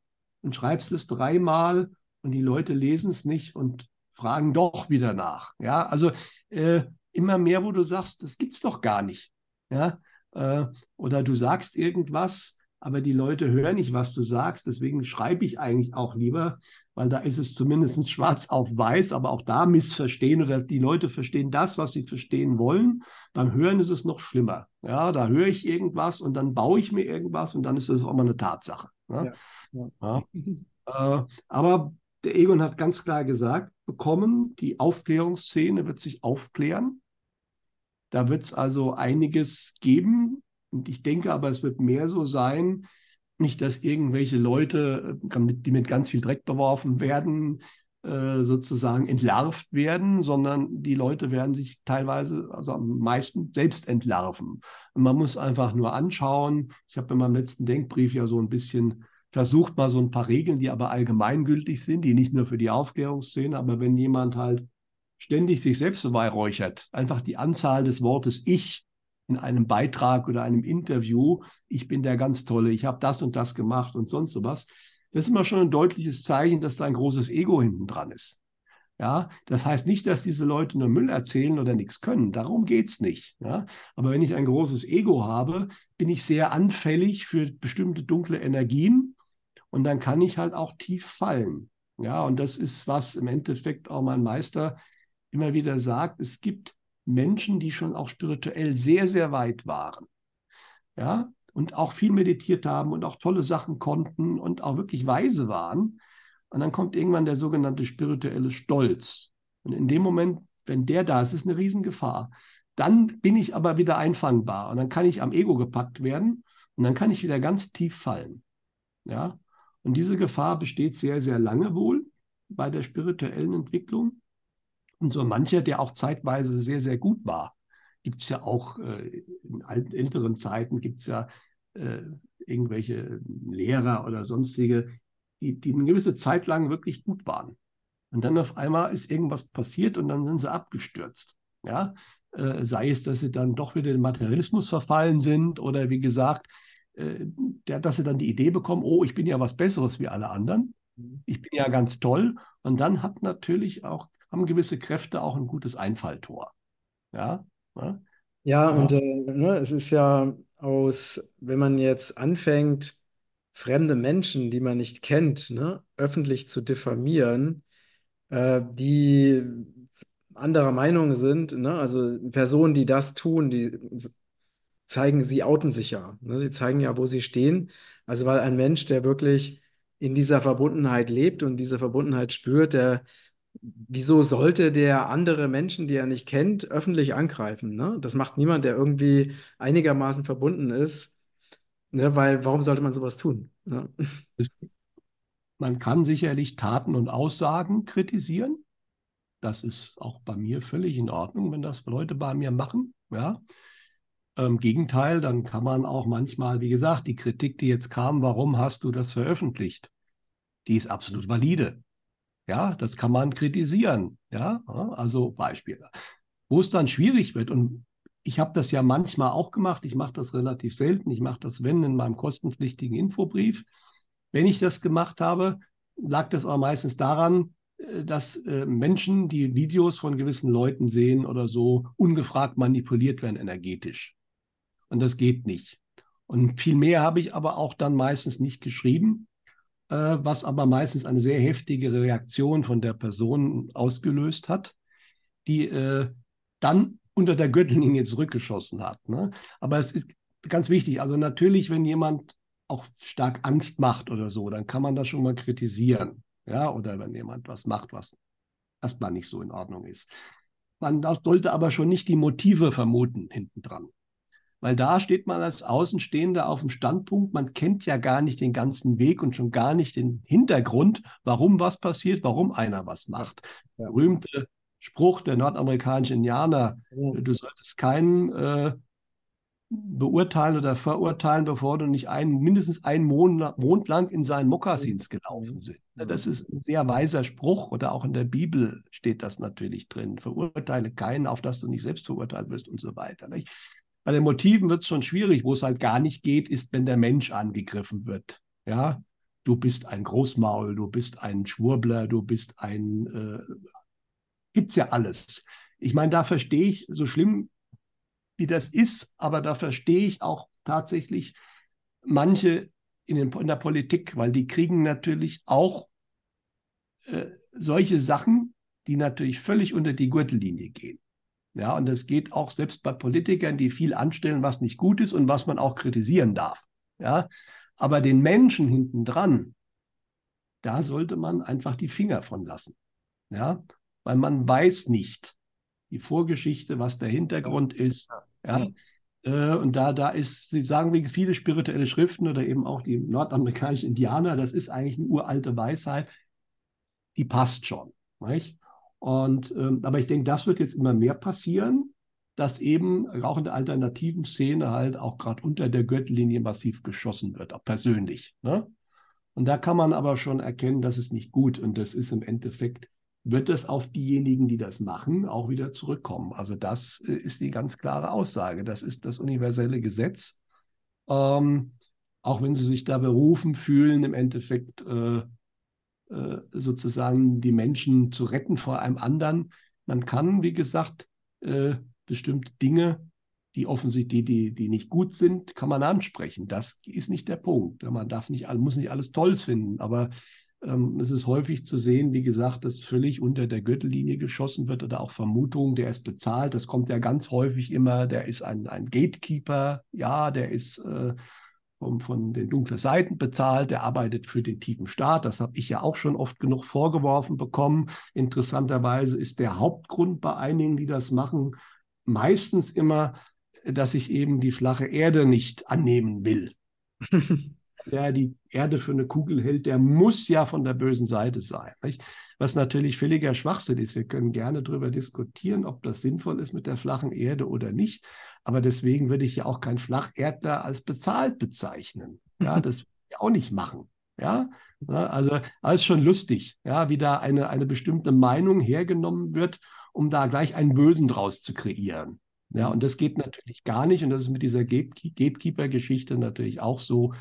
[SPEAKER 2] und schreibst es dreimal und die Leute lesen es nicht und fragen doch wieder nach. Ja, also äh, immer mehr, wo du sagst, das gibt's doch gar nicht. Ja, äh, oder du sagst irgendwas, aber die Leute hören nicht, was du sagst. Deswegen schreibe ich eigentlich auch lieber, weil da ist es zumindest schwarz auf weiß, aber auch da missverstehen oder die Leute verstehen das, was sie verstehen wollen. Beim Hören ist es noch schlimmer. Ja, da höre ich irgendwas und dann baue ich mir irgendwas und dann ist das auch mal eine Tatsache. Ne?
[SPEAKER 1] Ja, ja.
[SPEAKER 2] ja. Äh, aber der Egon hat ganz klar gesagt, bekommen, die Aufklärungsszene wird sich aufklären. Da wird es also einiges geben. Und ich denke aber, es wird mehr so sein, nicht, dass irgendwelche Leute, die mit ganz viel Dreck beworfen werden, sozusagen entlarvt werden, sondern die Leute werden sich teilweise, also am meisten selbst entlarven. Und man muss einfach nur anschauen. Ich habe in meinem letzten Denkbrief ja so ein bisschen versucht, mal so ein paar Regeln, die aber allgemeingültig sind, die nicht nur für die Aufklärungsszene, aber wenn jemand halt ständig sich selbst so weihräuchert, einfach die Anzahl des Wortes Ich in einem Beitrag oder einem Interview, ich bin der ganz tolle, ich habe das und das gemacht und sonst sowas, das ist immer schon ein deutliches Zeichen, dass da ein großes Ego hinten dran ist. Ja, das heißt nicht, dass diese Leute nur Müll erzählen oder nichts können. Darum geht es nicht. Ja? Aber wenn ich ein großes Ego habe, bin ich sehr anfällig für bestimmte dunkle Energien und dann kann ich halt auch tief fallen. Ja, und das ist, was im Endeffekt auch mein Meister immer wieder sagt. Es gibt Menschen, die schon auch spirituell sehr, sehr weit waren. Ja, und auch viel meditiert haben und auch tolle Sachen konnten und auch wirklich weise waren. Und dann kommt irgendwann der sogenannte spirituelle Stolz. Und in dem Moment wenn der da ist, ist eine Riesengefahr. Dann bin ich aber wieder einfangbar und dann kann ich am Ego gepackt werden und dann kann ich wieder ganz tief fallen. Ja, und diese Gefahr besteht sehr, sehr lange wohl bei der spirituellen Entwicklung. Und so mancher, der auch zeitweise sehr, sehr gut war, gibt es ja auch äh, in alten, älteren Zeiten, gibt es ja äh, irgendwelche Lehrer oder sonstige, die, die eine gewisse Zeit lang wirklich gut waren. Und dann auf einmal ist irgendwas passiert und dann sind sie abgestürzt. Ja, äh, sei es, dass sie dann doch wieder in den Materialismus verfallen sind oder wie gesagt, äh, der, dass sie dann die Idee bekommen, oh, ich bin ja was Besseres wie alle anderen. Mhm. Ich bin ja ganz toll. Und dann hat natürlich auch, haben gewisse Kräfte auch ein gutes Einfalltor. Ja,
[SPEAKER 1] ja, ja und äh, ne, es ist ja aus, wenn man jetzt anfängt, fremde Menschen, die man nicht kennt, ne, öffentlich zu diffamieren, äh, die anderer Meinung sind, ne, also Personen, die das tun, die zeigen, sie outen sich ja. Ne? Sie zeigen ja, wo sie stehen. Also weil ein Mensch, der wirklich in dieser Verbundenheit lebt und diese Verbundenheit spürt, der, wieso sollte der andere Menschen, die er nicht kennt, öffentlich angreifen? Ne? Das macht niemand, der irgendwie einigermaßen verbunden ist. Ne? Weil warum sollte man sowas tun? Ne?
[SPEAKER 2] Man kann sicherlich Taten und Aussagen kritisieren. Das ist auch bei mir völlig in Ordnung, wenn das Leute bei mir machen. Ja, im Gegenteil, dann kann man auch manchmal, wie gesagt, die Kritik, die jetzt kam, warum hast du das veröffentlicht? Die ist absolut valide. Ja, das kann man kritisieren. Ja, also Beispiele. Wo es dann schwierig wird, und ich habe das ja manchmal auch gemacht, ich mache das relativ selten, ich mache das, wenn, in meinem kostenpflichtigen Infobrief. Wenn ich das gemacht habe, lag das aber meistens daran, äh, dass äh, Menschen, die Videos von gewissen Leuten sehen oder so, ungefragt manipuliert werden energetisch. Und das geht nicht. Und viel mehr habe ich aber auch dann meistens nicht geschrieben, was aber meistens eine sehr heftige Reaktion von der Person ausgelöst hat, die äh, dann unter der Gürtellinie zurückgeschossen hat. Ne? Aber es ist ganz wichtig, also natürlich, wenn jemand auch stark Angst macht oder so, dann kann man das schon mal kritisieren. Ja, oder wenn jemand was macht, was erstmal nicht so in Ordnung ist. Man sollte aber schon nicht die Motive vermuten hinten dran. Weil da steht man als Außenstehender auf dem Standpunkt, man kennt ja gar nicht den ganzen Weg und schon gar nicht den Hintergrund, warum was passiert, warum einer was macht. Ja. Berühmte Spruch der nordamerikanischen Indianer, du solltest keinen äh, beurteilen oder verurteilen, bevor du nicht einen, mindestens einen Mond, Mond lang in seinen Mokassins gelaufen sind. Das ist ein sehr weiser Spruch oder auch in der Bibel steht das natürlich drin. Verurteile keinen, auf dass du nicht selbst verurteilt wirst und so weiter. Nicht? Bei den Motiven wird es schon schwierig. Wo es halt gar nicht geht, ist, wenn der Mensch angegriffen wird. Ja, du bist ein Großmaul, du bist ein Schwurbler, du bist ein, äh, gibt's ja alles. Ich meine, da verstehe ich, so schlimm wie das ist, aber da verstehe ich auch tatsächlich manche in, den, in der Politik, weil die kriegen natürlich auch äh, solche Sachen, die natürlich völlig unter die Gürtellinie gehen. Ja, und das geht auch selbst bei Politikern, die viel anstellen, was nicht gut ist und was man auch kritisieren darf. Ja, aber den Menschen hinten dran, da sollte man einfach die Finger von lassen. Ja, weil man weiß nicht die Vorgeschichte, was der Hintergrund ist. Ja, äh, und da, da ist, Sie sagen wie viele spirituelle Schriften oder eben auch die nordamerikanischen Indianer, das ist eigentlich eine uralte Weisheit, die passt schon. Nicht? Und, ähm, aber ich denke, das wird jetzt immer mehr passieren, dass eben auch in der alternativen Szene halt auch gerade unter der Gürtellinie massiv geschossen wird, auch persönlich. Ne? Und da kann man aber schon erkennen, das ist nicht gut. Und das ist im Endeffekt, wird das auf diejenigen, die das machen, auch wieder zurückkommen. Also das äh, ist die ganz klare Aussage. Das ist das universelle Gesetz. Ähm, auch wenn sie sich da berufen fühlen, im Endeffekt äh, äh, sozusagen die Menschen zu retten vor einem anderen. Man kann, wie gesagt, äh, bestimmte Dinge, die offensichtlich, die, die, nicht gut sind, kann man ansprechen. Das ist nicht der Punkt. Man darf nicht, muss nicht alles Tolles finden, aber ähm, es ist häufig zu sehen, wie gesagt, dass völlig unter der Gürtellinie geschossen wird oder auch Vermutungen, der ist bezahlt. Das kommt ja ganz häufig immer, der ist ein, ein Gatekeeper, ja, der ist äh, von, von den dunklen Seiten bezahlt, der arbeitet für den tiefen Staat. Das habe ich ja auch schon oft genug vorgeworfen bekommen. Interessanterweise ist der Hauptgrund bei einigen, die das machen, meistens immer, dass ich eben die flache Erde nicht annehmen will. der die Erde für eine Kugel hält, der muss ja von der bösen Seite sein. Nicht? Was natürlich völliger Schwachsinn ist. Wir können gerne darüber diskutieren, ob das sinnvoll ist mit der flachen Erde oder nicht. Aber deswegen würde ich ja auch kein Flacherdler als bezahlt bezeichnen. Ja, das würde ich auch nicht machen. Ja, also alles schon lustig, ja, wie da eine, eine bestimmte Meinung hergenommen wird, um da gleich einen Bösen draus zu kreieren. Ja, und das geht natürlich gar nicht. Und das ist mit dieser Gatekeeper-Geschichte natürlich auch so,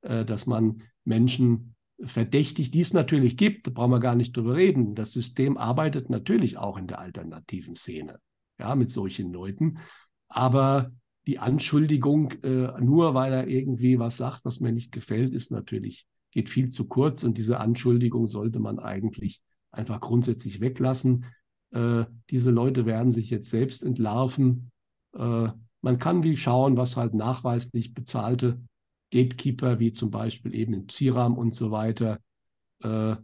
[SPEAKER 2] äh, dass man Menschen verdächtigt, die es natürlich gibt, da brauchen wir gar nicht drüber reden. Das System arbeitet natürlich auch in der alternativen Szene, ja, mit solchen Leuten. Aber die Anschuldigung, äh, nur weil er irgendwie was sagt, was mir nicht gefällt, ist natürlich, geht viel zu kurz und diese Anschuldigung sollte man eigentlich einfach grundsätzlich weglassen. Äh, diese Leute werden sich jetzt selbst entlarven. Äh, man kann wie schauen, was halt nachweislich bezahlte Gatekeeper, wie zum Beispiel eben in Psiram und so weiter, äh,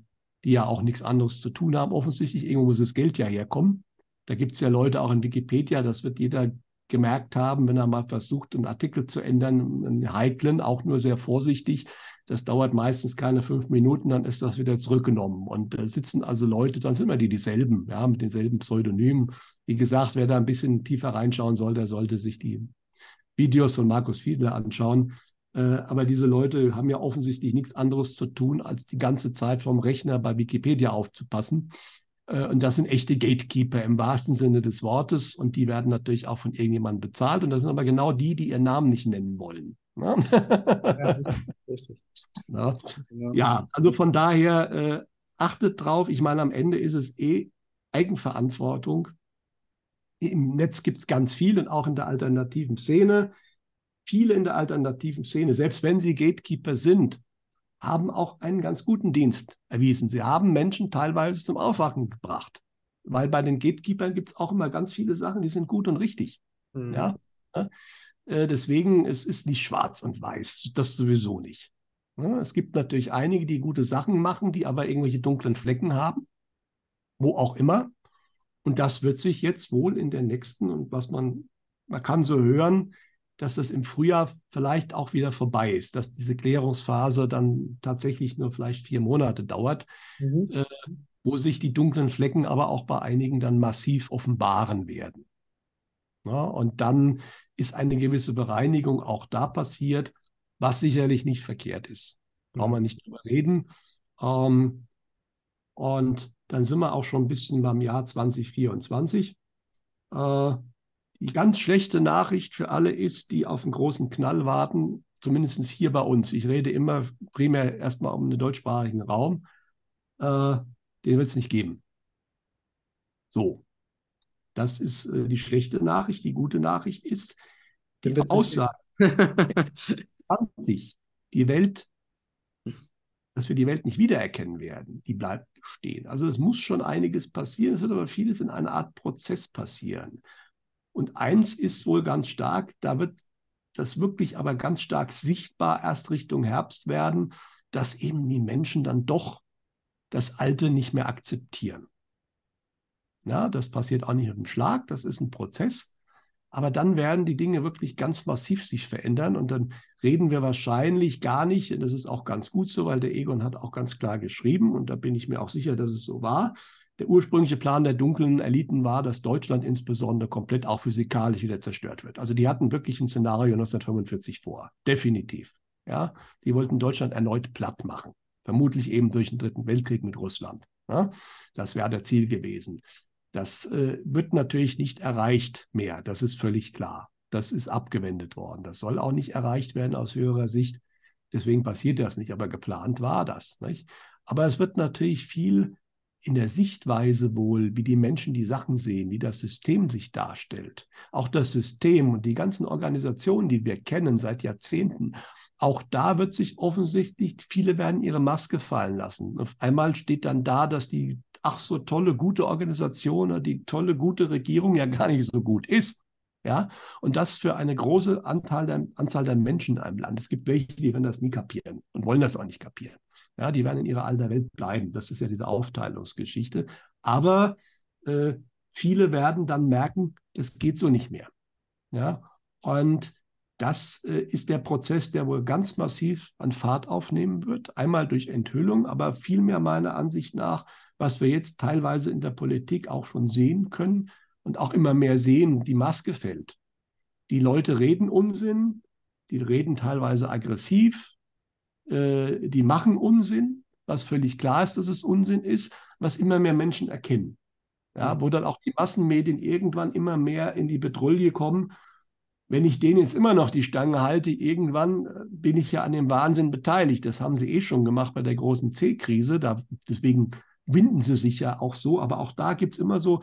[SPEAKER 2] die ja auch nichts anderes zu tun haben. Offensichtlich, irgendwo muss das Geld ja herkommen. Da gibt es ja Leute auch in Wikipedia, das wird jeder gemerkt haben, wenn er mal versucht, einen Artikel zu ändern, einen heiklen, auch nur sehr vorsichtig. Das dauert meistens keine fünf Minuten, dann ist das wieder zurückgenommen. Und da sitzen also Leute, dann sind immer die dieselben, ja, mit denselben Pseudonymen. Wie gesagt, wer da ein bisschen tiefer reinschauen soll, der sollte sich die Videos von Markus Fiedler anschauen. Äh, aber diese Leute haben ja offensichtlich nichts anderes zu tun, als die ganze Zeit vom Rechner bei Wikipedia aufzupassen. Äh, und das sind echte Gatekeeper im wahrsten Sinne des Wortes. Und die werden natürlich auch von irgendjemandem bezahlt. Und das sind aber genau die, die ihren Namen nicht nennen wollen. Ja, richtig. Ja. ja, also von daher äh, achtet drauf. Ich meine, am Ende ist es eh Eigenverantwortung. Im Netz gibt es ganz viel und auch in der alternativen Szene viele in der alternativen Szene, selbst wenn sie Gatekeeper sind, haben auch einen ganz guten Dienst erwiesen. Sie haben Menschen teilweise zum Aufwachen gebracht. Weil bei den Gatekeepern gibt es auch immer ganz viele Sachen, die sind gut und richtig. Mhm. Ja? Äh, deswegen, es ist nicht schwarz und weiß, das sowieso nicht. Es gibt natürlich einige, die gute Sachen machen, die aber irgendwelche dunklen Flecken haben, wo auch immer. Und das wird sich jetzt wohl in der nächsten, und was man, man kann so hören, dass das im Frühjahr vielleicht auch wieder vorbei ist, dass diese Klärungsphase dann tatsächlich nur vielleicht vier Monate dauert, mhm. äh, wo sich die dunklen Flecken aber auch bei einigen dann massiv offenbaren werden. Ja, und dann ist eine gewisse Bereinigung auch da passiert, was sicherlich nicht verkehrt ist. Brauchen wir nicht drüber reden. Ähm, und dann sind wir auch schon ein bisschen beim Jahr 2024. Äh, die ganz schlechte Nachricht für alle ist, die auf einen großen Knall warten, zumindest hier bei uns. Ich rede immer primär erstmal um den deutschsprachigen Raum. Äh, den wird es nicht geben. So. Das ist äh, die schlechte Nachricht. Die gute Nachricht ist, die Aussage, 20, die Welt, dass wir die Welt nicht wiedererkennen werden, die bleibt stehen. Also es muss schon einiges passieren, es wird aber vieles in einer Art Prozess passieren. Und eins ist wohl ganz stark, da wird das wirklich aber ganz stark sichtbar erst Richtung Herbst werden, dass eben die Menschen dann doch das Alte nicht mehr akzeptieren. Ja, das passiert auch nicht mit dem Schlag, das ist ein Prozess. Aber dann werden die Dinge wirklich ganz massiv sich verändern und dann reden wir wahrscheinlich gar nicht, und das ist auch ganz gut so, weil der Egon hat auch ganz klar geschrieben und da bin ich mir auch sicher, dass es so war, der ursprüngliche Plan der dunklen Eliten war, dass Deutschland insbesondere komplett auch physikalisch wieder zerstört wird. Also die hatten wirklich ein Szenario 1945 vor, definitiv. Ja, die wollten Deutschland erneut platt machen, vermutlich eben durch den Dritten Weltkrieg mit Russland. Ja, das wäre der Ziel gewesen. Das äh, wird natürlich nicht erreicht mehr, das ist völlig klar. Das ist abgewendet worden. Das soll auch nicht erreicht werden aus höherer Sicht. Deswegen passiert das nicht, aber geplant war das. Nicht? Aber es wird natürlich viel in der Sichtweise wohl, wie die Menschen die Sachen sehen, wie das System sich darstellt. Auch das System und die ganzen Organisationen, die wir kennen seit Jahrzehnten, auch da wird sich offensichtlich, viele werden ihre Maske fallen lassen. Auf einmal steht dann da, dass die ach so tolle, gute Organisation, die tolle, gute Regierung ja gar nicht so gut ist. Ja, und das für eine große Anzahl der, Anzahl der Menschen in einem Land. Es gibt welche, die werden das nie kapieren und wollen das auch nicht kapieren. Ja, die werden in ihrer alter Welt bleiben. Das ist ja diese Aufteilungsgeschichte. Aber äh, viele werden dann merken, das geht so nicht mehr. Ja, und das äh, ist der Prozess, der wohl ganz massiv an Fahrt aufnehmen wird. Einmal durch Enthüllung, aber vielmehr meiner Ansicht nach, was wir jetzt teilweise in der Politik auch schon sehen können und auch immer mehr sehen, die Maske fällt. Die Leute reden Unsinn, die reden teilweise aggressiv, äh, die machen Unsinn, was völlig klar ist, dass es Unsinn ist, was immer mehr Menschen erkennen. Ja, wo dann auch die Massenmedien irgendwann immer mehr in die Bedrulle kommen wenn ich denen jetzt immer noch die Stange halte, irgendwann äh, bin ich ja an dem Wahnsinn beteiligt. Das haben sie eh schon gemacht bei der großen C-Krise. deswegen winden sie sich ja auch so. Aber auch da gibt es immer so,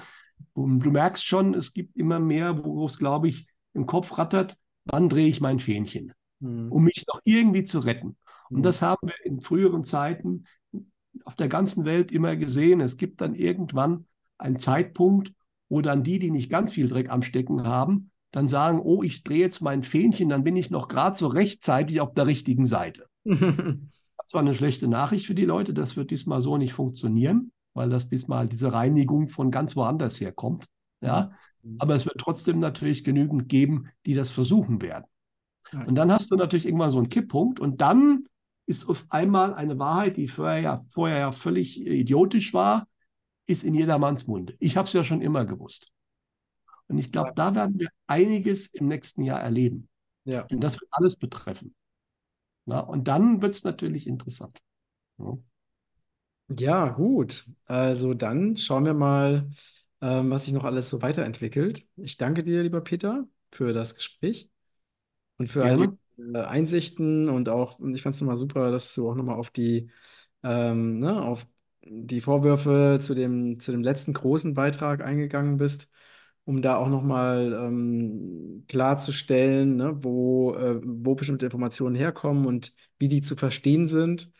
[SPEAKER 2] du merkst schon, es gibt immer mehr, wo es, glaube ich, im Kopf rattert, wann drehe ich mein Fähnchen, mhm. um mich noch irgendwie zu retten. Und mhm. das haben wir in früheren Zeiten auf der ganzen Welt immer gesehen. Es gibt dann irgendwann einen Zeitpunkt, wo dann die, die nicht ganz viel Dreck am Stecken haben, dann sagen, oh, ich drehe jetzt mein Fähnchen, dann bin ich noch gerade so rechtzeitig auf der richtigen Seite. das war eine schlechte Nachricht für die Leute, das wird diesmal so nicht funktionieren, weil das diesmal diese Reinigung von ganz woanders herkommt. Ja? Mhm. Aber es wird trotzdem natürlich genügend geben, die das versuchen werden. Und dann hast du natürlich irgendwann so einen Kipppunkt und dann ist auf einmal eine Wahrheit, die vorher ja, vorher ja völlig idiotisch war, ist in jedermanns Munde. Ich habe es ja schon immer gewusst. Und ich glaube, da werden wir einiges im nächsten Jahr erleben. Ja. Und das wird alles betreffen. Na, und dann wird es natürlich interessant.
[SPEAKER 1] Ja. Ja. gut. Also dann schauen wir mal, ähm, was sich noch alles so weiterentwickelt. Ich danke dir, lieber Peter, für das Gespräch und für all die äh, Einsichten und auch, und ich fand es nochmal super, dass du auch nochmal auf die, ähm, ne, auf die Vorwürfe zu dem, zu dem letzten großen Beitrag eingegangen bist um da auch nochmal ähm, klarzustellen, ne, wo, äh, wo bestimmte Informationen herkommen und wie die zu verstehen sind,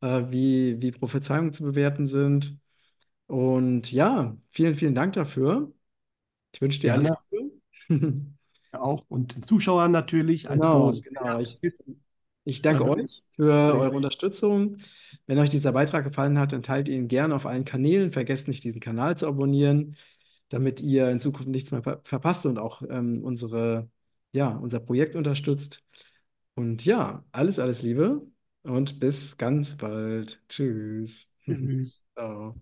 [SPEAKER 1] äh, wie, wie Prophezeiungen zu bewerten sind. Und ja, vielen, vielen Dank dafür. Ich wünsche dir alles
[SPEAKER 2] Gute. auch und den Zuschauern natürlich
[SPEAKER 1] genau, genau. Ich, ich danke euch für eure Unterstützung. Wenn euch dieser Beitrag gefallen hat, dann teilt ihn gerne auf allen Kanälen. Vergesst nicht, diesen Kanal zu abonnieren damit ihr in Zukunft nichts mehr ver verpasst und auch ähm, unsere, ja, unser Projekt unterstützt. Und ja, alles, alles Liebe und bis ganz bald. Tschüss.
[SPEAKER 2] Tschüss. Ciao.